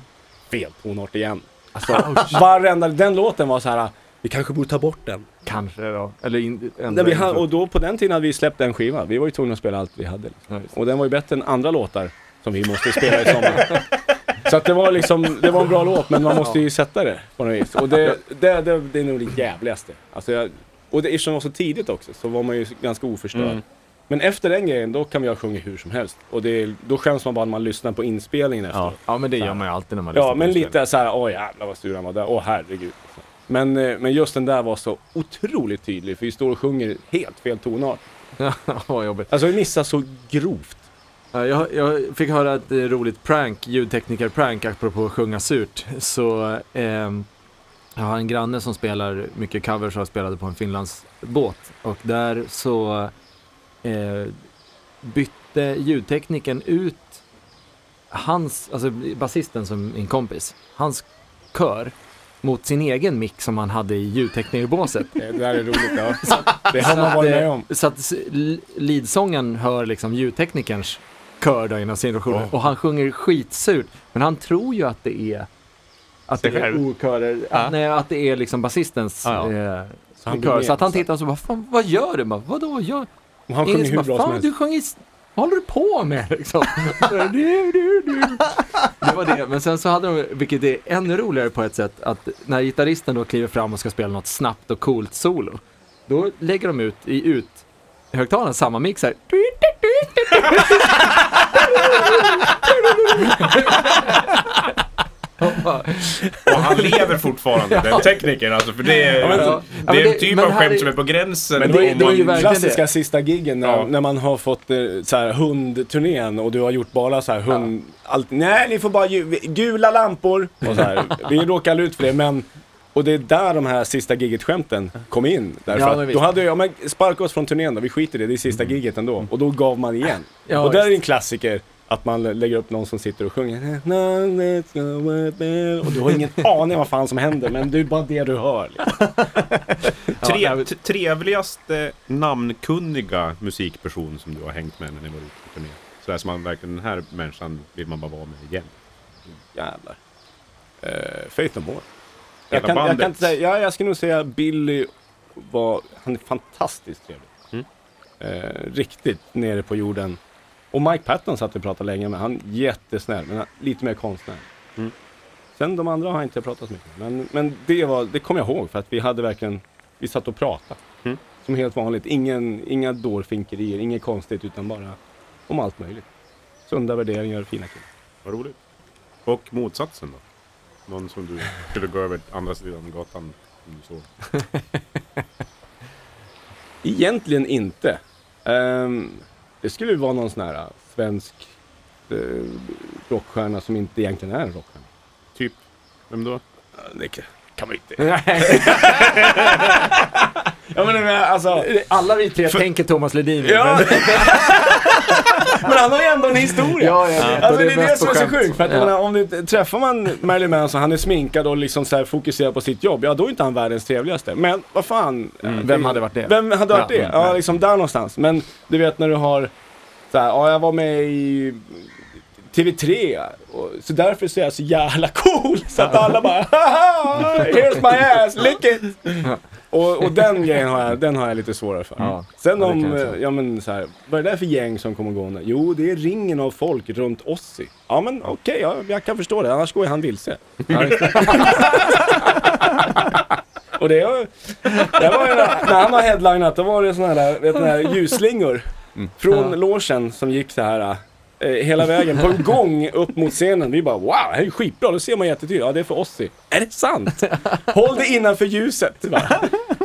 E: fel tonart igen. Alltså varenda, den låten var så här. vi kanske borde ta bort den.
D: Kanske då. Eller in, ändra
E: Nej, hade, och då på den tiden hade vi släppt en skiva. Vi var ju tvungna att spela allt vi hade. Liksom.
D: Ja.
E: Och den var ju bättre än andra låtar som vi måste spela i sommar. Så att det var liksom, det var en bra låt men man måste ju sätta det på något vis. Och det, det, det, det är nog det jävligaste. Alltså jag, och det, eftersom det var så tidigt också så var man ju ganska oförstörd.
C: Mm.
E: Men efter den grejen, då kan ha sjungit hur som helst. Och det, då skäms man bara när man lyssnar på inspelningen efter.
D: Ja. ja, men det gör man ju alltid när man
E: Ja,
D: lyssnar på
E: men lite så här, åh jävlar vad sur han var där, åh herregud. Men, eh, men just den där var så otroligt tydlig, för vi står och sjunger helt fel tonart.
D: Ja, vad jobbigt.
E: Alltså vi missar så grovt.
D: Ja, Jag, jag fick höra ett eh, roligt prank, ljudtekniker-prank, apropå att sjunga surt. Så ehm, jag har en granne som spelar mycket covers och spelade på en Finlandsbåt. Och där så eh, bytte ljudteknikern ut hans, alltså basisten som min kompis, hans kör mot sin egen mick som han hade i ljudteknikerbåset.
E: Det där är roligt, ja. Det har man varit med om.
D: Så att leadsången hör liksom ljudteknikerns kör då inom sin version och han sjunger skitsurt. Men han tror ju att det är att det är okörer,
B: Ja.
D: att, nej, att det är liksom basistens
B: Ja, ja.
D: eh,
E: han blir
D: kör. Så att han
E: så-
D: tittar och så bara, fan, vad gör du? Bara, Vadå, gör?
E: Och han sjunger hur bra som helst.
D: du sjunger, vad håller du på med liksom? du, du, du. Det var det, men sen så hade de, vilket är ännu roligare på ett sätt, att när gitarristen då kliver fram och ska spela något snabbt och coolt solo, då lägger de ut i ut högtalaren samma mix här.
C: Och han lever fortfarande, den teknikern alltså, för det är,
E: men-
C: det
D: Ja,
C: är en
D: det-
C: typ av skämt
D: är-
C: som är på gränsen.
E: Men
D: det-
E: det, det är
C: man-
E: ju
D: verkligen
E: klassiska
D: det.
E: sista giggen när,
C: Ja.
E: när man har fått eh, så här, hundturnén och du har gjort bara så här hund... Allt, nej, ni får bara gula lampor. Och så här. Vi råkar ut för det, men... Och det är där de här sista giget-skämten kom in. Därför
D: Ja,
E: att då hade jag, ja, men sparka oss från turnén då, vi skiter i det, det är sista giget ändå. Och då gav man igen.
D: Ja,
E: och där är en klassiker. Att man lägger upp någon som sitter och sjunger. Och du har ingen aning vad fan som händer, men det är bara det du hör. Liksom.
C: Tre,
D: Ja, nej,
C: t- trevligaste namnkunniga musikperson som du har hängt med när ni var ute på turné? Sådär som man verkligen, den här människan vill man bara vara med igen.
E: Jävlar. Uh, Faith No More. Jag kan, jag kan inte säga, ja, jag skulle nog säga Billy var, han är fantastiskt trevlig.
C: Mm.
E: Eh, riktigt nere på jorden. Och Mike Patton satt vi och pratade länge med, han är jättesnäll, men han- lite mer konstnär.
C: Mm.
E: Sen de andra har jag inte pratat så mycket med. Men, men det, var, det kommer jag ihåg för att vi hade verkligen, vi satt och pratade.
C: Mm.
E: Som helt vanligt, Ingen, inga dårfinkerier, inget konstigt utan bara om allt möjligt. Sunda värderingar, fina killar.
C: Vad roligt. Och motsatsen då? Någon som du skulle gå över andra sidan gatan om du såg?
E: Egentligen inte. Ehm, det skulle ju vara någon sån här äh, svensk uh, rockstjärna som inte egentligen är en rockstjärna.
C: Typ, vem då?
E: Det kan man inte. ja men det- alltså,
D: Alla vi tre tänker Thomas Ledin.
E: Ja.
D: men-
E: men han har ju ändå en historia.
D: ja, jag vet.
E: Alltså det är det
D: mest
E: som är så sjukt. För att
D: Ja.
E: om du träffar man Marilyn Manson, han är sminkad och liksom så här fokuserad på sitt jobb. Ja, då är inte han världens trevligaste. Men vad fan.
D: Vem hade varit det?
E: Vem hade varit
D: Ja,
E: det?
D: mm,
E: Ja, liksom där någonstans. Men du vet när du har så här, ja jag var med i TV3 och, så därför så är jag så jävla cool så att alla bara Haha, here's my ass, lick it! Och, och den grejen har jag, den har jag lite svårare för.
D: Ja.
E: Sen
D: Ja, det
E: om,
D: jag
E: eh, ja men så här, vad är det där för gäng som kommer gående? Jo, det är ringen av folk runt Ossi. Ja men okej, ja, jag kan förstå det, annars går ju han vilse. Och det, var- det var ju, när han har headlinat, då var det såna här, vet, såna här ljusslingor från
D: Ja.
E: logen som gick så här hela vägen på en gång upp mot scenen. Vi bara wow, det här är skitbra, då ser man jättetydligt. Ja, det är för Ossi. Är det sant? Håll dig innanför ljuset.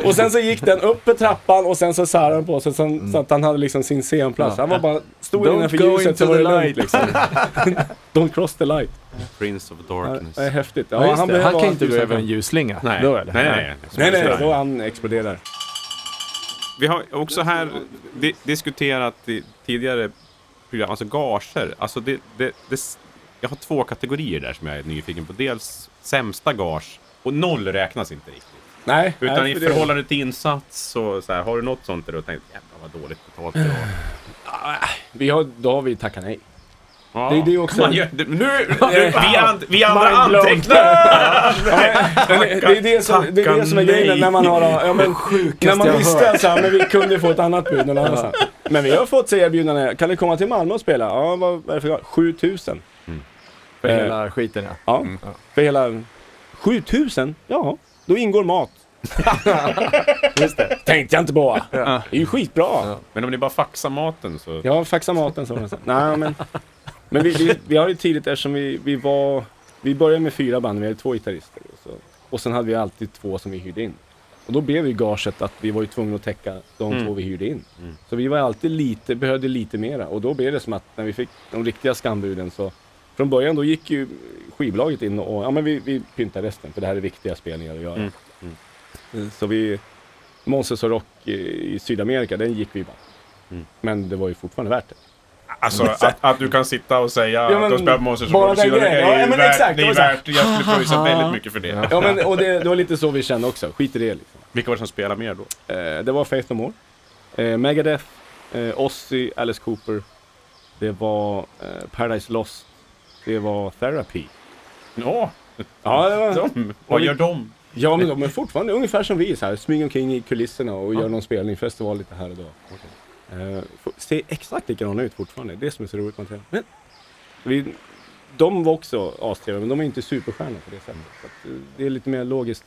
E: Och sen så gick den upp för trappan och sen så särade han på sig så, så att han hade liksom sin scenplats.
D: Ja.
E: Han var bara, stod
D: Don't
E: innanför
D: go
E: ljuset
D: into
E: så var
D: the
E: det lugnt
D: light.
E: liksom. Don't cross the light.
C: Prince of
E: Ja,
C: Darkness.
E: det är häftigt.
D: Ja, det.
E: behöver
D: Han
E: ha
D: kan inte gå över en ljusslinga.
C: Nej. Nej, nej, nej.
E: Nej, då han exploderar.
C: Vi har också här di diskuterat i tidigare program, alltså gager. Alltså det, det, det, jag har två kategorier där som jag är nyfiken på. Dels sämsta gage, och noll räknas inte riktigt.
E: Nej,
C: Utan
E: nej,
C: i förhållande till insats, så, så här, har du något sånt där du har tänkt jävlar vad dåligt betalt det var?
E: Vi har, då har vi tackat nej.
C: Ja.
E: Det- det är också-
C: Man gör, nu, nu, vi, an, vi andra antecknar!
E: Det, är det, som, det är det som är grejen när man har, ja, men, när man visste att så här, men vi kunde få ett annat bud någon annanstans. Men vi har fått sig erbjudande, kan du komma till Malmö och spela? Ja, vad är det för 7000.
D: För
E: Eh,
D: hela skiten ja.
E: Ja, för hela 7000? Ja, då ingår mat.
D: Just det.
E: Tänkte jag inte på. Det är ju skitbra.
D: Ja.
C: Men om ni bara faxar maten så...
E: Ja, faxa maten så. Nej, men, men vi, vi, vi har ju tidigt eftersom vi, vi var, vi började med fyra band, vi hade två gitarrister. Och, så, och sen hade vi alltid två som vi hyrde in. Och då blev ju gaget att vi var ju tvungna att täcka de
C: Mm.
E: två vi hyrde in.
C: Mm.
E: Så vi var alltid lite, behövde lite mera. Och då blev det som att när vi fick de riktiga skambuden så från början då gick ju skivbolaget in och, ja men vi, vi pyntar resten för det här är viktiga spelningar att göra.
C: Mm.
E: Så vi, Monsters och Rock i, i Sydamerika, den gick vi bara.
C: Mm.
E: Men det var ju fortfarande värt det.
C: Alltså att, att du kan sitta och säga
E: men
C: att du har spelat Monsters of Rock, är
E: Ja,
C: ju
E: men
C: värt,
E: exakt,
C: det är värt, jag skulle pröjsa väldigt mycket för det.
E: Ja, men, och det, det var lite så vi kände också. Skit i det liksom.
C: Vilka var det som spelade mer då?
E: Eh, det var Faith No More. Eh, Megadeth, eh, Ozzy, Alice Cooper. Det var eh, Paradise Lost. Det var Therapy.
C: Ja,
E: Ja, det var...
C: de. Vad gör de?
E: Ja, men de är fortfarande ungefär som vi, så här, smyger omkring i kulisserna och gör någon spelning, festival lite här och då. Eh, ser exakt likadana ut fortfarande, det är det som är så roligt med det. Men vi, de var också astrevliga, men de är inte superstjärnor på det sättet. Att, eh, det är lite mer logiskt.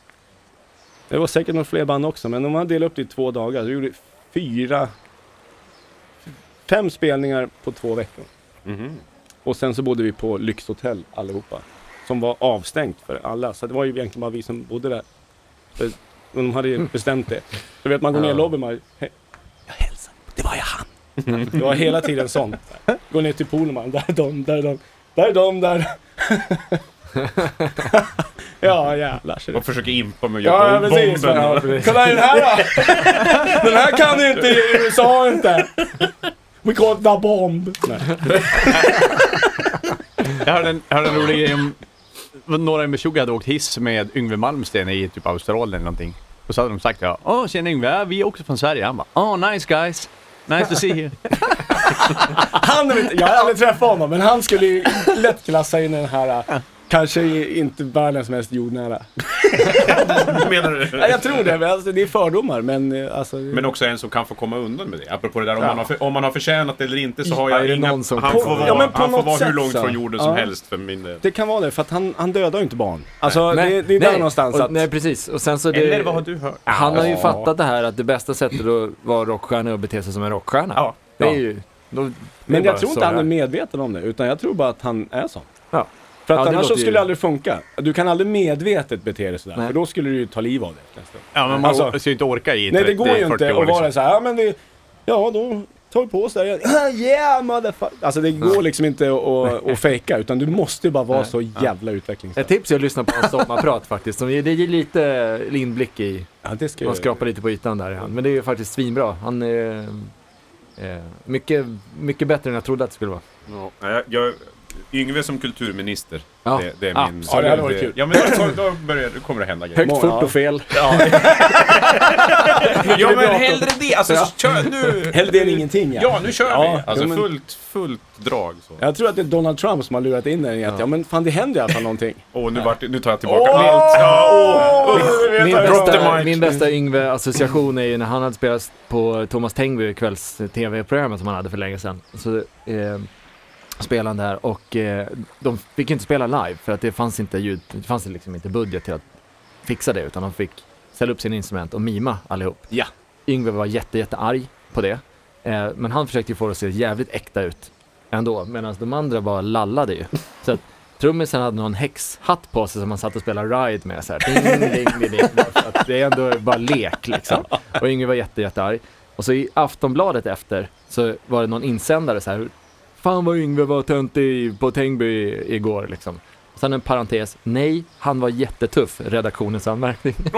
E: Det var säkert några fler band också, men om man delade upp det i två dagar, så gjorde vi fyra, fem spelningar på två veckor.
C: Mhm.
E: Och sen så bodde vi på lyxhotell allihopa. Som var avstängt för alla. Så det var ju egentligen bara vi som bodde där. För de hade ju bestämt det. Så vet man går ner i lobbyn man. Det var ju han. Det var hela tiden sånt. Gå ner till poolen man, där är de, där är de, där är de, där. ja jävlar.
C: Och försöker impa med att
E: Ja,
C: göra
E: ja precis.
C: bomben.
E: Ja, Kolla den här då! Den här kan du inte i USA inte. We call it the bomb. Nej.
B: Jag hörde en, jag hörde en rolig grej om några i Meshuggah hade åkt hiss med Yngwie Malmsteen i typ Australien eller någonting. Och så hade de sagt ja, åh tjena Yngwie, ja, vi är också från Sverige. Han bara, åh nice guys, nice to see you.
E: Han är inte, jag har aldrig träffat honom, men han skulle ju lätt klassa in i den här, kanske inte världens mest jordnära.
C: Menar du?
E: Ja, jag tror det, men alltså, det är fördomar, men eh, alltså...
C: Men också en som kan få komma undan med det. Apropå det där om, man, har för, om man har förtjänat det eller inte så har
D: Ja,
C: jag
D: det
C: inga...
D: någon som-
C: han får vara,
E: ja, men på
C: han får
E: något
C: vara hur
E: sätt
C: långt
E: så.
C: från jorden som
E: Ja.
C: helst för min del.
E: Det kan vara det, för att han, han dödar ju inte barn. Alltså, det, det är där någonstans
D: och,
E: att...
D: Nej, precis. Och sen så det,
C: Eller vad har du hört?
D: Han har ju
E: Ja.
D: fattat det här att det bästa sättet att vara rockstjärna är att bete sig som en rockstjärna.
C: Ja.
D: Det är
E: Ja.
D: ju... Då, det är
E: Men
D: bara
E: jag tror
D: så
E: inte han är medveten om det, utan jag tror bara att han är sån.
D: Ja.
E: För att
D: Ja,
E: annars så skulle
D: ju-
E: det aldrig funka. Du kan aldrig medvetet bete dig sådär,
D: Nej.
E: för då skulle du ju ta liv av gång.
B: Ja men man
E: Alltså-
B: ska ju inte orka i
E: Nej, det går ju
B: 30-40
E: inte att vara
B: liksom.
E: så här, ja men det, ja då tar vi på oss det igen. Ah, yeah motherfucker. Alltså det går liksom inte att, att, fejka, utan du måste ju bara vara
D: Nej.
E: så jävla utvecklingsstörd.
D: Ett tips är att lyssna på hans sommarprat faktiskt. Som, det ger lite inblick i,
E: Ja, det ska
D: man skrapar lite på ytan där. Han. Men det är ju faktiskt svinbra. Han är eh, mycket, mycket bättre än jag trodde att det skulle vara.
C: Ja, jag, jag, Yngve som kulturminister.
D: Ja,
C: Det, det är min...
E: Ja, det hade varit kul.
C: Ja men då, då, börjar, då kommer det hända grejer.
D: Högt, fort
E: ja.
D: och fel.
C: Ja men hellre det! Alltså kör nu!
E: Hellre det än ingenting
C: Ja, nu kör
E: Ja,
C: vi! Alltså
E: men-
C: fullt, fullt drag så.
E: Jag tror att det är Donald Trump som har lurat in den i att, ja men fan det händer i alla fall någonting.
C: Åh, nu, vart, det- nu tar jag tillbaka
E: Åh!
C: allt. Ja, åh!
D: Min bästa, min bästa Yngve-association är ju när han hade spelat på Thomas Tengby kvälls tv-programmet som han hade för länge sedan. Så eh, spelade där och eh, de fick inte spela live för att det fanns inte ljud, det fanns liksom inte budget till att fixa det utan de fick ställa upp sina instrument och mima allihop.
E: Ja.
D: Yngve var jätte, jätte arg på det. Eh, men han försökte ju få det att se jävligt äkta ut ändå medan de andra bara lallade ju. Så att trummisen hade någon häxhatt på sig som han satt och spelade ride med så här. Ding, ding, ding, ding. Att det är ändå bara lek liksom. Och Yngve var jätte, jättearg. Och så i Aftonbladet efter så var det någon insändare så här. Fan vad Yngve var töntig på Tängby igår liksom. Sen en parentes. Nej, han var jättetuff. Redaktionens anmärkning.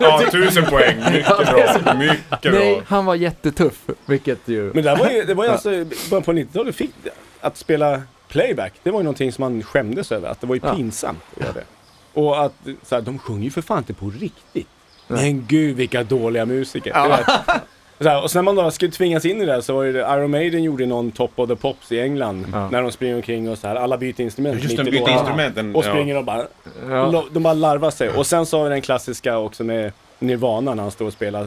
C: Ja, tusen poäng. Mycket bra. Mycket
D: Nej,
C: bra.
D: han var jättetuff. Vilket ju...
E: Men det där var ju, det var ju alltså, början på 90-talet fick att spela playback, det var ju någonting som man skämdes över, att det var ju
D: Ja.
E: pinsamt att göra det. Och att, så här, de sjunger ju för fan inte på riktigt. Men gud vilka dåliga musiker. Så här, och sen när man då skulle tvingas in i det här så var det, Iron Maiden gjorde någon Top of the Pops i England.
D: Ja.
E: När de springer omkring och så här, alla byter instrument.
C: Just
E: i
C: byter instrumenten.
E: Och springer och bara,
D: Ja.
E: de bara larvar sig. Och sen så har vi den klassiska också med Nirvana när han står och spelar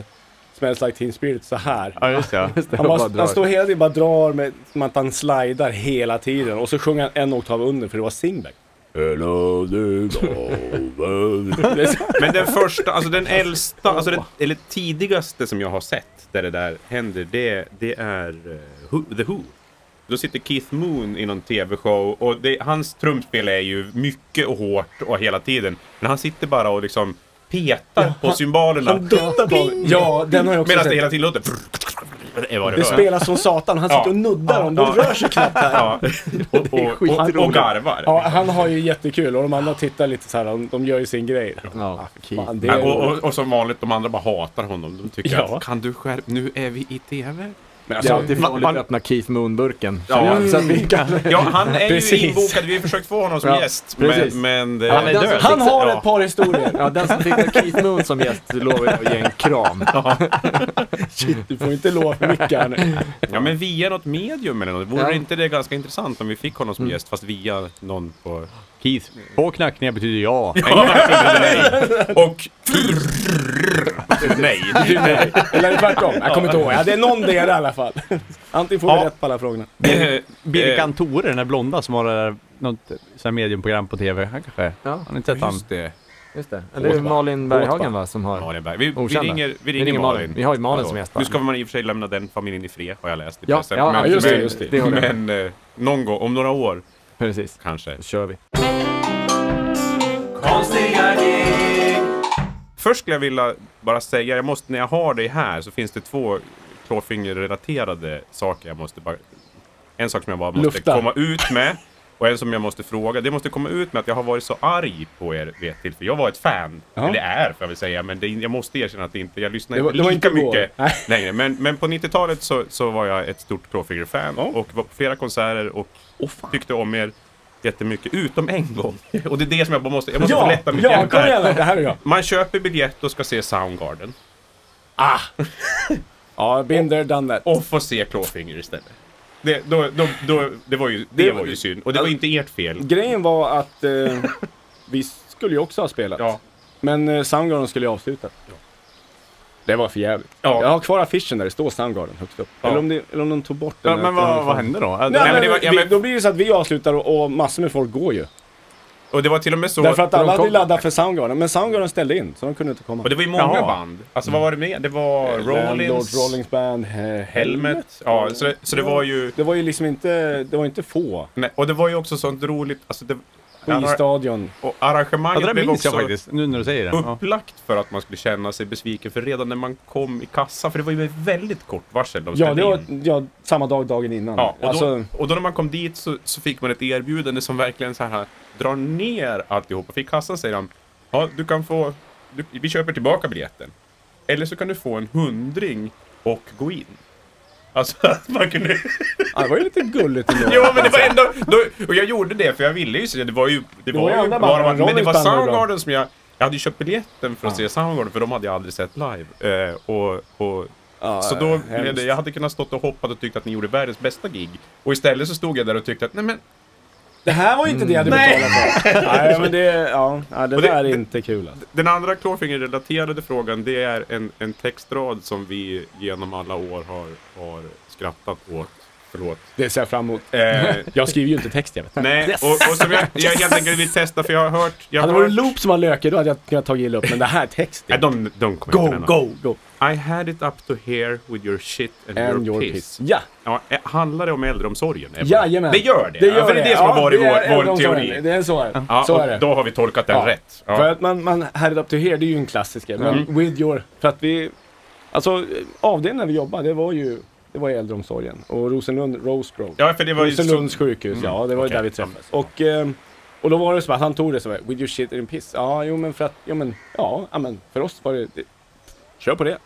E: Smells Like Teen Spirit så här.
B: Ja just det.
D: Just det,
E: Han,
D: bara
E: han står hela tiden bara drar med, som att han slidar hela tiden. Och så sjunger han en oktav under för det var singback. Det
C: Men den första, alltså den äldsta, alltså den, eller tidigaste som jag har sett där det där händer, det, det är Who, The Who. Då sitter Keith Moon i någon TV-show och det, hans trumspel är ju mycket och hårt och hela tiden. Men han sitter bara och liksom petar på cymbalerna.
E: Han duttar på Ja, den har jag också
C: Medan det
E: sett.
C: hela tiden låter... Det det
E: spelas som satan. Han sitter och nuddar dem. De
C: Ja.
E: rör sig knappt här.
C: Ja. Och, och, och, och garvar.
E: Ja, han har ju jättekul och de andra tittar lite så här. De, de gör ju sin grej.
D: Ja,
E: det
C: Ja,
E: är,
C: och, och, och som vanligt, de andra bara hatar honom. De tycker
E: Ja.
C: att kan du skärpa... Nu är vi i TV.
E: Men
D: Det är
E: alltså,
D: alltid farligt
B: man-
D: att öppna Keith Moon-burken.
C: Ja.
D: Så att vi kan...
C: Ja, han är ju inbokad. Vi har försökt få honom som
D: Ja,
C: gäst.
D: precis.
C: Men, men det,
B: Han är död.
E: han har
C: Ja.
E: ett par historier.
D: Ja, den som fick Keith Moon som gäst lovar jag att ge en kram.
E: Du får inte lova för mycket här nu.
C: Ja, men via något medium eller något. Vore
D: Ja.
C: inte det ganska intressant om vi fick honom som gäst, fast via någon på...
B: Keith, två knackningar betyder ja.
C: Och... Nej.
E: Nej, eller tvärtom. Jag kommer inte ihåg. Ja, det är någon del i alla fall. Antingen får vi
C: Ja.
E: rätt på alla frågorna.
B: Birkan Tore, den där blonda som har det där, något sånt mediumprogram på TV. Han kanske...
D: Ja,
B: Har ni sett han?
C: Just det.
D: just det. Eller det är Malin Berghagen va, som har...
C: Malin Berg. Vi, vi, ringer, vi
D: Vi
C: ringer
D: ringer
C: Malin.
D: Malin. Vi har ju Malin
C: Ja,
D: som gäst?
C: Nu ska man i och för sig lämna den familjen i fred, har jag läst i
D: Ja,
C: pressen.
D: ja,
C: men,
E: just det,
C: men,
E: just det.
D: Det håller jag.
C: Men eh, någon gång, om några år
D: Precis.
C: kanske.
D: Då kör vi.
C: Först skulle jag vilja bara säga, jag måste, när jag har dig här så finns det två klåfingerrelaterade saker jag måste bara... En sak som jag bara måste
E: Lufta.
C: komma ut med och en som jag måste fråga. Det måste komma ut med att jag har varit så arg på er vid ett tillfälle. Jag var ett fan,
E: Ja.
C: eller är får jag väl säga, men det, jag måste erkänna att det inte, jag lyssnar inte lika
E: inte
C: mycket
E: Nej.
C: längre. Men, men på 90-talet så, så var jag ett stort klåfingerfan
E: Ja.
C: och var på flera konserter och tyckte om er jättemycket, utom en gång. Och det är det som jag bara måste, jag måste
E: Ja,
C: lätta mitt
E: ja,
C: hjärta
E: kom igen. Det här är jag.
C: Man köper biljett och ska se Soundgarden.
E: Ja, been there, done that.
C: Och får se Klåfinger istället. Det, då, då, då, det, var ju, det
E: Det-
C: var ju synd. Och det var ju inte ert fel.
E: Grejen var att eh, vi skulle ju också ha spelat.
C: Ja.
E: Men eh, Soundgarden skulle ju avsluta. Det var för jävligt.
C: Ja.
E: Jag har kvar affischen där det står Soundgarden högst upp.
C: Ja.
E: Eller, om det, eller om de tog bort den.
B: Ja, men vad, vad hände då?
E: Nej,
C: men
E: men
C: det var- ja,
E: vi,
C: men-
E: Då blir det så att vi avslutar och, och massor med folk går ju.
C: Och det var till och med så...
E: Därför att alla hade
D: kom-
E: laddat för Soundgarden. Men Soundgarden ställde in, så de kunde inte komma.
C: Och det var ju många
B: Jaha.
C: band. Alltså vad var det med? Det var
E: Landlords,
C: Rollins,
E: Rollings Band, He-
C: Helmet. Ja, så det, så det var ju...
E: Det var ju liksom inte, det var inte få.
C: Nej, och det var ju också sånt roligt... Alltså det,
E: Skivstadion.
C: och
B: Ja,
C: arrangemanget
B: det där
C: blev
B: minns jag
C: också
B: faktiskt, nu när du säger det. Ja.
C: upplagt för att man skulle känna sig besviken. För redan när man kom i kassan, för det var ju med väldigt kort varsel de
E: Ja, det var
C: in.
E: ja, samma dag, dagen innan.
C: Ja, och, då,
E: alltså,
C: och då när man kom dit så, så fick man ett erbjudande som verkligen så här drar ner alltihopa. För i kassan säger de, ja du kan få, du, vi köper tillbaka biljetten. Eller så kan du få en hundring och gå in. Alltså att man kunde...
E: ja, det var ju lite gulligt ändå.
C: jo men det var ändå, då, och jag gjorde det för jag ville ju se, det var ju, det
E: var
C: var
E: ju
C: bara,
E: band,
C: men det var
E: var.
C: Soundgarden som jag, jag hade ju köpt biljetten för att se Soundgarden för de hade jag aldrig sett live. Eh, och, och
E: Ja,
C: så då
E: hemskt.
C: jag hade kunnat stått och hoppat och tyckt att ni gjorde världens bästa gig. Och istället så stod jag där och tyckte att nej men
E: Det här var ju inte det jag hade betalat för. Nej, men det, ja, ja, det
C: Och det-
E: där är
C: det-
E: inte kul alltså.
C: Den andra klåfingerrelaterade frågan det är en, en textrad som vi genom alla år har, har skrattat åt. Förlåt.
E: Det ser jag fram emot.
C: Eh,
E: Jag skriver ju inte text, jag vet.
C: nej, och, och som jag, jag helt enkelt vill testa för jag har hört... Jag
E: Hade
C: har
E: det varit
C: hört
E: loop som var lökig, då hade jag kunnat ta illa upp. Men det här är text.
C: nej, de, de kommer
E: Go,
C: inte
E: go, go!
C: I had it up to here with your shit and,
E: And
C: your,
E: your
C: piss.
E: Ja,
C: Ja, eh, handlar det om äldreomsorgen?
E: Jajamän.
C: Det gör det?
E: Det
C: ja,
E: gör
C: för det är det som har varit
E: det
C: vår, vår teori.
E: Det är så är det.
C: Ja,
E: så är det.
C: Då har vi tolkat den rätt. Ja.
E: För att man, man had it up to here, det är ju en klassiker. Men
C: Mm.
E: with your... För att vi... Alltså, avdelningen vi jobbade, det var ju... Det var i äldreomsorgen. Och Rosenlund, Rose Grove.
C: Ja, för det var ju
E: Rosenlunds
C: så...
E: sjukhus, ja. Det var ju
C: okej.
E: där vi träffades. Och, ehm, och då var det så att han tog det så här, with your shit in piss. Ja, jo men för att, ja men, ja, men för oss var det, det kör på det.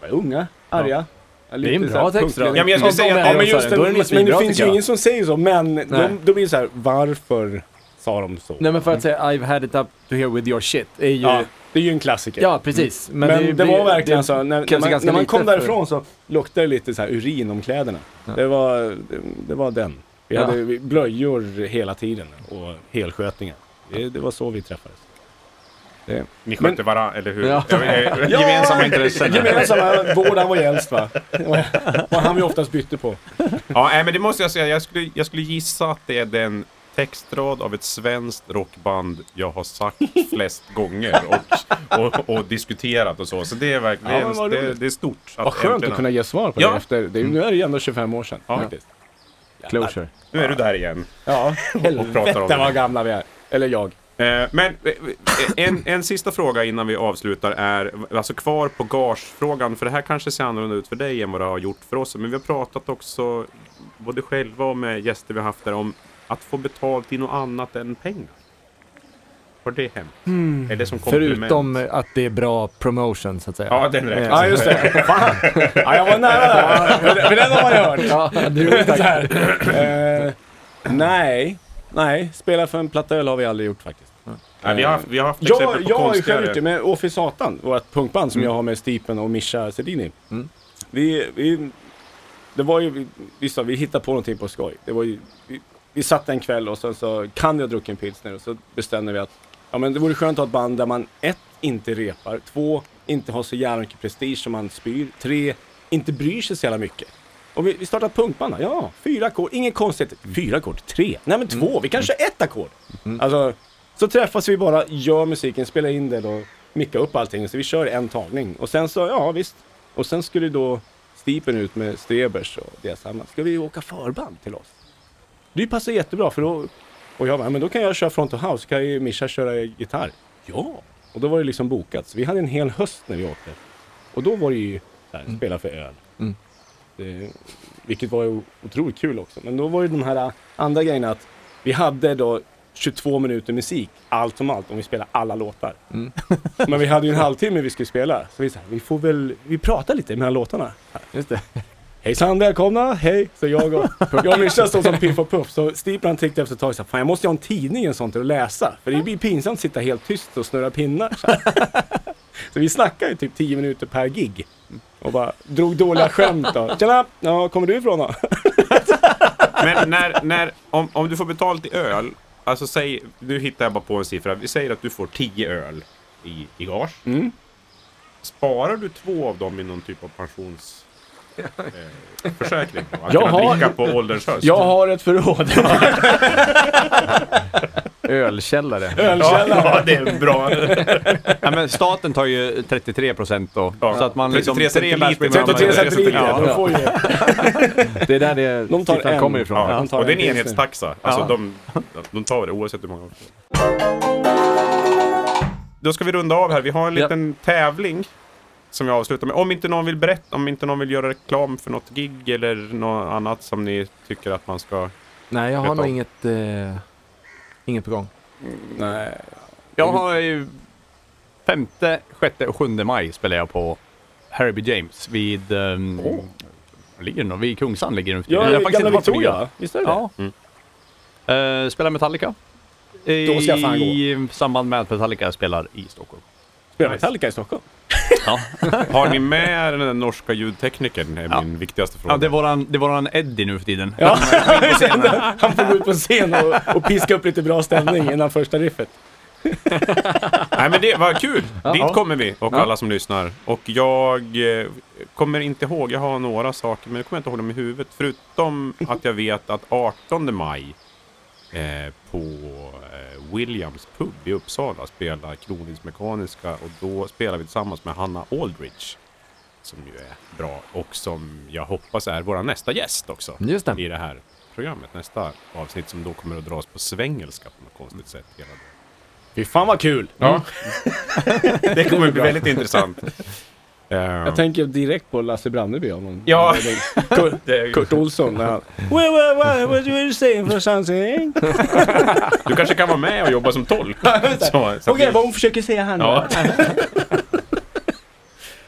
E: Var unga, arga. Ja.
D: Det är en bra text,
C: Ja, men jag skulle säga att-
E: Ja, men just det, men, men det finns ju ingen som säger så, men de, då blir det så här, varför sa de så?
D: Nej men för att säga I've had it up to here with your shit är ju...
E: Ja,
D: Ja,
E: det är ju en klassiker.
D: precis.
E: Men,
D: det,
E: det, var verkligen
D: det,
E: så, när, när man, när man kom
D: för-
E: därifrån så luktade det lite så här urin om kläderna. Det, var, det, det var den. Vi
D: Ja.
E: hade blöjor hela tiden och helskötningar. Det, det var så vi träffades. Det.
C: Ni skötte varandra, eller hur?
D: Ja.
C: Gemensamma intressen.
E: Gemensamma vård, han var ju äldst va? Var han vi oftast bytte på.
C: Ja, nej, men det måste jag säga. Jag skulle, jag skulle gissa att det är den textrad av ett svenskt rockband jag har sagt flest gånger och, och, och diskuterat och så. Så det är verkligen
E: Ja,
C: det, det är stort.
E: Vad skönt
C: äntligen-
E: att kunna ge svar på
C: Ja.
E: det efter. Det, är- nu är det ju ändå 25 år sedan
C: Ja.
E: faktiskt.
D: Closure.
C: Nu är du där igen.
E: Ja,
C: pratar om
E: helvete vad gamla vi är. Eller jag.
C: Eh, Men eh, en, en sista fråga innan vi avslutar är, alltså kvar på gagefrågan, för det här kanske ser annorlunda ut för dig än vad det har gjort för oss. Men vi har pratat också, både själva och med gäster vi har haft där, om att få betalt i något annat än pengar. Har det hänt? Är det som komplement?
D: Förutom att det är bra promotion så att säga.
C: Ja, den räknas.
D: Eh,
E: Ja, just det. Fan. Ja, jag var nära där. För den har man ju hört.
D: Ja, du
E: här. Eh, nej, nej. Spela för en platta öl har vi aldrig gjort faktiskt.
C: Nej, vi har haft, vi har haft
E: Jag,
C: exempel på
E: jag har själv gjort det med Åfi Satan, vårt punkband som jag har med Stipen och Mischa Sedini.
D: Mm.
E: Vi, vi, det var ju, vi, vi vi hittade på någonting på skoj. Det var ju, vi, vi satt en kväll och sen så kan jag druckit en pilsner och så bestämde vi att ja, men det vore skönt att ha ett band där man ett, inte repar, två, inte har så jävla mycket prestige som man spyr, tre, inte bryr sig så jävla mycket. Och vi, vi startade punkband, ja, fyra ackord, inget konstigt. Fyra ackord, tre, nej men två, vi kanske ett ackord. Alltså, så träffas vi bara, gör musiken, spelar in det och mickar upp allting. Så vi kör en tagning. Och sen så, ja visst. Och sen skulle då Stipen ut med Strebers och deras samma. Ska vi åka förband till oss? Det passar jättebra för då... Och jag bara, men då kan jag köra front of house, kan ju Mischa köra gitarr. Ja! Och då var det liksom bokat. Så vi hade en hel höst när vi åkte. Och då var det ju här, spela för öl.
D: Mm.
E: Det, vilket var ju otroligt kul också. Men då var det de här andra grejerna att vi hade då 22 minuter musik, allt som allt, om vi spelar alla låtar.
D: Mm.
E: Men vi hade ju en halvtimme vi skulle spela. Så vi sa, vi får väl, vi pratar lite mellan låtarna.
D: Just det.
E: Hejsan, välkomna, hej! Så jag och, jag och Mischa stod som Piff och Puff. Så Stipan tyckte efter ett tag så här, fan jag måste ju ha en tidning en sån till att läsa. För det blir pinsamt att sitta helt tyst och snurra pinnar. Så, så vi snackade ju typ 10 minuter per gig. Och bara drog dåliga skämt då. Tjena! Ja, kommer du ifrån då?
C: Men när, när, om, om du får betalt i öl, alltså säg, nu hittar jag bara på en siffra. Vi säger att du får 10 öl i, i gage.
E: Mm.
C: Sparar du två av dem i någon typ av pensions... Försäkring? Att
E: Jag
C: kunna
E: har-
C: dricka på ålderns höst?
E: Jag har ett förråd.
D: Ölkällare.
C: Ja,
E: Ölkällare.
C: ja, det är bra.
B: Ja, men staten tar ju 33 procent då.
C: Ja.
B: Så att man liksom...
C: 33
B: tre bärs
C: centiliter.
B: blir man-
E: 33
C: Ja,
E: centiliter.
C: ja.
D: Det är där det
E: De tar
D: kommer ifrån.
C: Ja,
E: de tar
C: och det är
E: en
C: enhetstaxa. Alltså
B: Ja.
C: de, de tar det oavsett hur många Då ska vi runda av här. Vi har en
D: Ja.
C: liten tävling som jag avslutar med. Om inte någon vill berätta, om inte någon vill göra reklam för något gig eller något annat som ni tycker att man ska...
D: Nej, jag har nog inget, eh, inget på gång.
E: Nej.
B: Jag har ju... Femte, sjätte och sjunde maj spelar jag på Herbie James vid... Um. Var ligger den? Vid Kungsan ligger den.
E: Ja,
B: har faktiskt inte.
E: Victoria. Visst är det det?
B: Ja.
C: Mm.
B: Eh, spelar Metallica.
E: Då ska jag fan gå.
B: I samband med att Metallica spelar i Stockholm.
E: Spelar Metallica i Stockholm?
B: Ja,
C: Har ni med den där norska ljudteknikern? är
B: Ja.
C: min viktigaste fråga.
B: ja det, är våran, det är våran Eddie nu för tiden.
E: Ja. Han får gå ut på scen och, och piska upp lite bra stämning innan första riffet.
C: Nej men det var kul!
D: Ja.
C: Dit kommer vi och
D: Ja.
C: alla som lyssnar. Och jag eh, kommer inte ihåg, jag har några saker men jag kommer inte ihåg dem i huvudet. Förutom att jag vet att 18 maj eh, på eh, Williams pub i Uppsala spelar Kronisk Mekaniska och då spelar vi tillsammans med Hanna Aldrich. Som ju är bra och som jag hoppas är vår nästa gäst också.
D: Just det.
C: I det här programmet. Nästa avsnitt som då kommer att dras på svengelska på något konstigt sätt. Hela dagen.
E: Fy fan vad kul!
C: Ja. det kommer bli väldigt intressant. Eh,
E: Jag tänker direkt på Lasse Brandeby om någon...
C: Ja.
E: Kurt, Kurt Olsson när han... What, what, what, what you saying for something?
C: du kanske kan vara med och jobba som tolk.
E: Okej,
C: att-
E: vad hon försöker säga här.
C: Ja.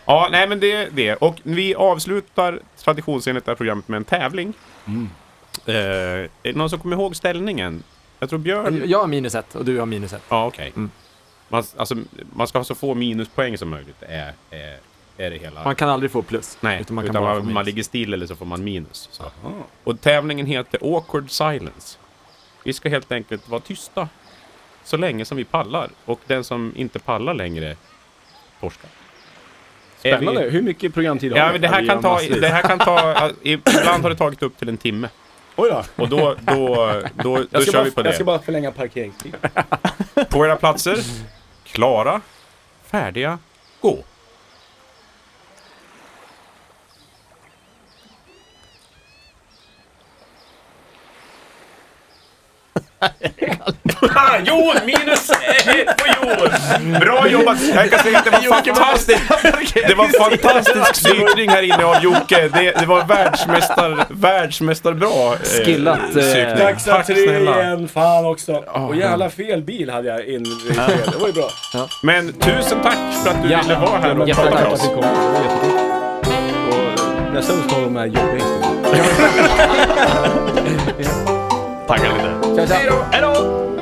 C: ja, nej men det är det. Och vi avslutar traditionsenligt det här programmet med en tävling. Eh, är det någon som kommer ihåg ställningen? Jag tror Björn...
D: Jag har minus ett och du har minus ett.
C: Ja, okej.
D: Mm.
C: Man, alltså, man ska ha så få minuspoäng som möjligt. Är, är, är det hela.
D: Man kan aldrig få plus.
C: Nej,
D: utan man kan
C: utan man, man
D: minus.
C: ligger still eller så får man minus. Och tävlingen heter Awkward Silence. Vi ska helt enkelt vara tysta så länge som vi pallar. Och den som inte pallar längre torskar. Är vi-
E: Spännande. Hur mycket programtid har
C: Ja,
E: vi?
C: det här, kan ta, det här kan ta... Ibland har det tagit upp till en timme.
E: Oj då.
C: Och då, då, då, då
E: ska,
C: kör
E: bara,
C: vi på
E: jag ska
C: det.
E: bara förlänga parkeringstiden.
C: På era platser. Klara. Färdiga. Gå. Jon! Minus ett på Jon! Bra jobbat! Jag kan säga att det var fantastiskt. Det var fantastisk cykling här inne av Jocke. Det, det var världsmästar, världsmästarbra eh,
D: Skillat, eh.
E: Daxa
C: Tack snälla.
E: igen, fan också. Och jävla fel bil hade jag in. Det var ju bra.
C: Men tusen tack för att du
D: Ja.
C: ville vara här och prata med oss.
A: att du kom. Det var jättekul. Och nästa gång kommer de här jobbiga historierna.
B: Tackar lite.
A: Tja, tja.
B: Hej då!